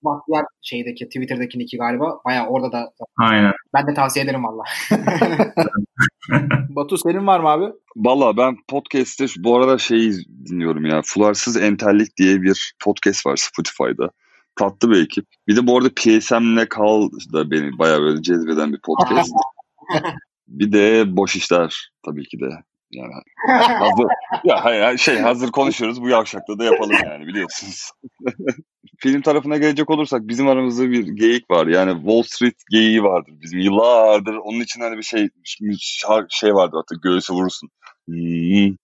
Bahtiyar şeydeki Twitter'daki iki galiba. Bayağı orada da. Aynen. Ben de tavsiye ederim valla. Batu senin var mı abi? Valla ben podcast'te bu arada şeyi dinliyorum ya. Fularsız Entellik diye bir podcast var Spotify'da. Tatlı bir ekip. Bir de bu arada PSM'le Kal da beni bayağı böyle cezbeden bir podcast. bir de Boş işler tabii ki de. Yani hazır, ya şey hazır konuşuyoruz bu yavşakta da yapalım yani biliyorsunuz. Film tarafına gelecek olursak bizim aramızda bir geyik var. Yani Wall Street geyiği vardır bizim yıllardır. Onun için hani bir şey şey vardır hatta göğüse vurursun. Hmm.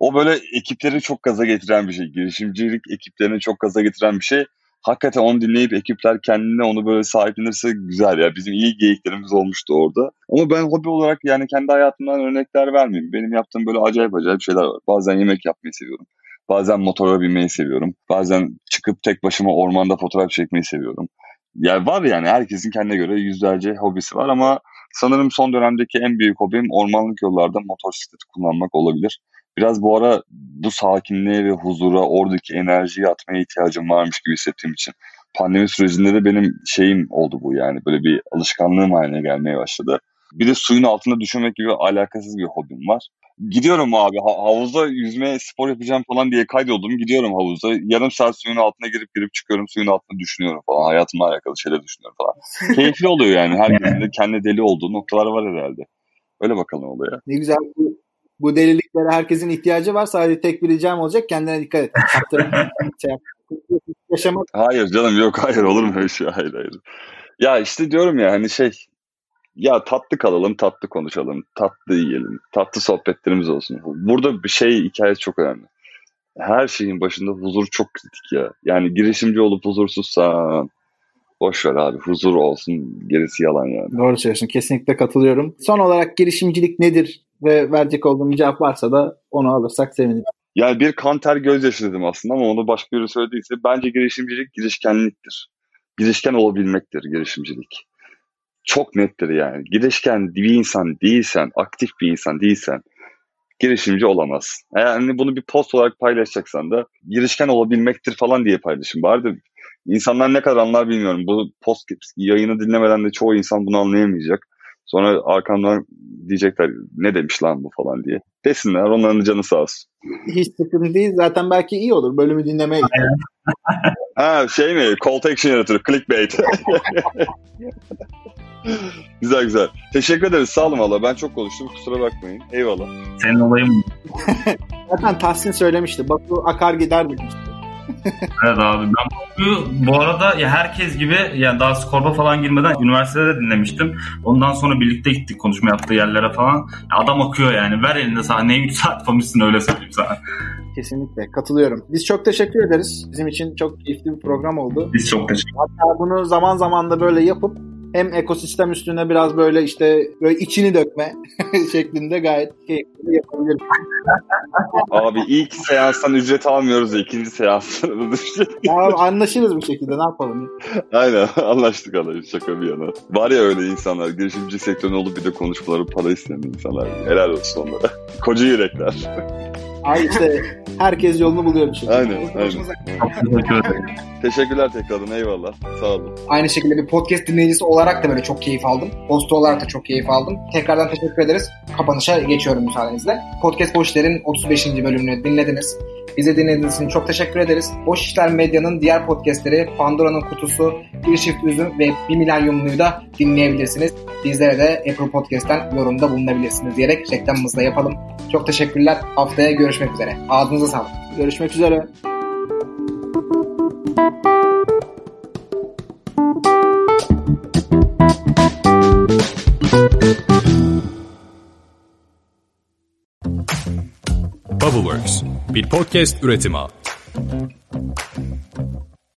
O böyle ekipleri çok gaza getiren bir şey. Girişimcilik ekiplerini çok gaza getiren bir şey hakikaten onu dinleyip ekipler kendine onu böyle sahiplenirse güzel ya. Bizim iyi geyiklerimiz olmuştu orada. Ama ben hobi olarak yani kendi hayatımdan örnekler vermeyeyim. Benim yaptığım böyle acayip acayip şeyler var. Bazen yemek yapmayı seviyorum. Bazen motora binmeyi seviyorum. Bazen çıkıp tek başıma ormanda fotoğraf çekmeyi seviyorum. Yani var yani herkesin kendine göre yüzlerce hobisi var ama sanırım son dönemdeki en büyük hobim ormanlık yollarda motosiklet kullanmak olabilir. Biraz bu ara bu sakinliğe ve huzura, oradaki enerjiyi atmaya ihtiyacım varmış gibi hissettiğim için. Pandemi sürecinde de benim şeyim oldu bu yani böyle bir alışkanlığım haline gelmeye başladı. Bir de suyun altında düşünmek gibi alakasız bir hobim var. Gidiyorum abi havuzda yüzme spor yapacağım falan diye kaydoldum. Gidiyorum havuzda. Yarım saat suyun altına girip girip çıkıyorum. Suyun altında düşünüyorum falan. Hayatımla alakalı şeyler düşünüyorum falan. Keyifli oluyor yani. Herkesin de kendi deli olduğu noktalar var herhalde. Öyle bakalım oluyor. Ne güzel bu deliliklere herkesin ihtiyacı var. Sadece tek bir ricam olacak. Kendine dikkat et. şey, yaşamak. Hayır canım yok hayır olur mu öyle şey? Hayır hayır. Ya işte diyorum ya hani şey ya tatlı kalalım, tatlı konuşalım, tatlı yiyelim, tatlı sohbetlerimiz olsun. Burada bir şey hikayesi çok önemli. Her şeyin başında huzur çok kritik ya. Yani girişimci olup huzursuzsan boş ver abi huzur olsun gerisi yalan yani. Doğru söylüyorsun kesinlikle katılıyorum. Son olarak girişimcilik nedir ve verecek olduğum cevap varsa da onu alırsak sevinirim. Yani bir kanter gözyaşı dedim aslında ama onu başka biri söylediyse bence girişimcilik girişkenliktir. Girişken olabilmektir girişimcilik. Çok nettir yani. Girişken bir insan değilsen, aktif bir insan değilsen girişimci olamaz. Yani bunu bir post olarak paylaşacaksan da girişken olabilmektir falan diye paylaşın. Bari insanlar ne kadar anlar bilmiyorum. Bu post yayını dinlemeden de çoğu insan bunu anlayamayacak. Sonra arkamdan diyecekler ne demiş lan bu falan diye. Desinler onların canı sağ olsun. Hiç sıkıntı değil. Zaten belki iyi olur. Bölümü dinlemeye Ha şey mi? Call to action yaratır. Clickbait. güzel güzel. Teşekkür ederiz. Sağ olun valla. Ben çok konuştum. Kusura bakmayın. Eyvallah. Senin olayın Zaten Tahsin söylemişti. Batu akar gider demişti. evet abi ben bu arada ya herkes gibi yani daha skorba falan girmeden üniversitede de dinlemiştim. Ondan sonra birlikte gittik konuşma yaptığı yerlere falan. Ya adam akıyor yani. Ver elinde sahneyi 3 saat konuşsun öyle söyleyeyim sana. Kesinlikle katılıyorum. Biz çok teşekkür ederiz. Bizim için çok keyifli bir program oldu. Biz çok teşekkür ederiz. Hatta bunu zaman zaman da böyle yapıp hem ekosistem üstüne biraz böyle işte böyle içini dökme şeklinde gayet keyifli yapabiliriz. Abi ilk seanstan ücret almıyoruz ikinci seanstan ya anlaşırız bu şekilde ne yapalım? Aynen anlaştık anlaştık şaka bir yana. Var ya öyle insanlar girişimci sektöründe olup bir de konuşmaları para isteyen insanlar. Helal olsun onlara. Koca yürekler. Ay işte herkes yolunu buluyor bir şekilde. Aynen, aynen. Teşekkürler tekrardan eyvallah. Sağ olun. Aynı şekilde bir podcast dinleyicisi olarak da böyle çok keyif aldım. Host olarak da çok keyif aldım. Tekrardan teşekkür ederiz. Kapanışa geçiyorum müsaadenizle. Podcast Boşler'in 35. bölümünü dinlediniz. Bizi dinlediğiniz için çok teşekkür ederiz. Boş İşler Medya'nın diğer podcastleri Pandora'nın Kutusu, Bir Çift Üzüm ve Bir Milenyumlu'yu da dinleyebilirsiniz. Bizlere de Apple Podcast'ten yorumda bulunabilirsiniz diyerek reklamımızı da yapalım. Çok teşekkürler. Haftaya görüşmek üzere. Ağzınıza sağlık. Görüşmek üzere. Bubbleworks bir podcast üretimi.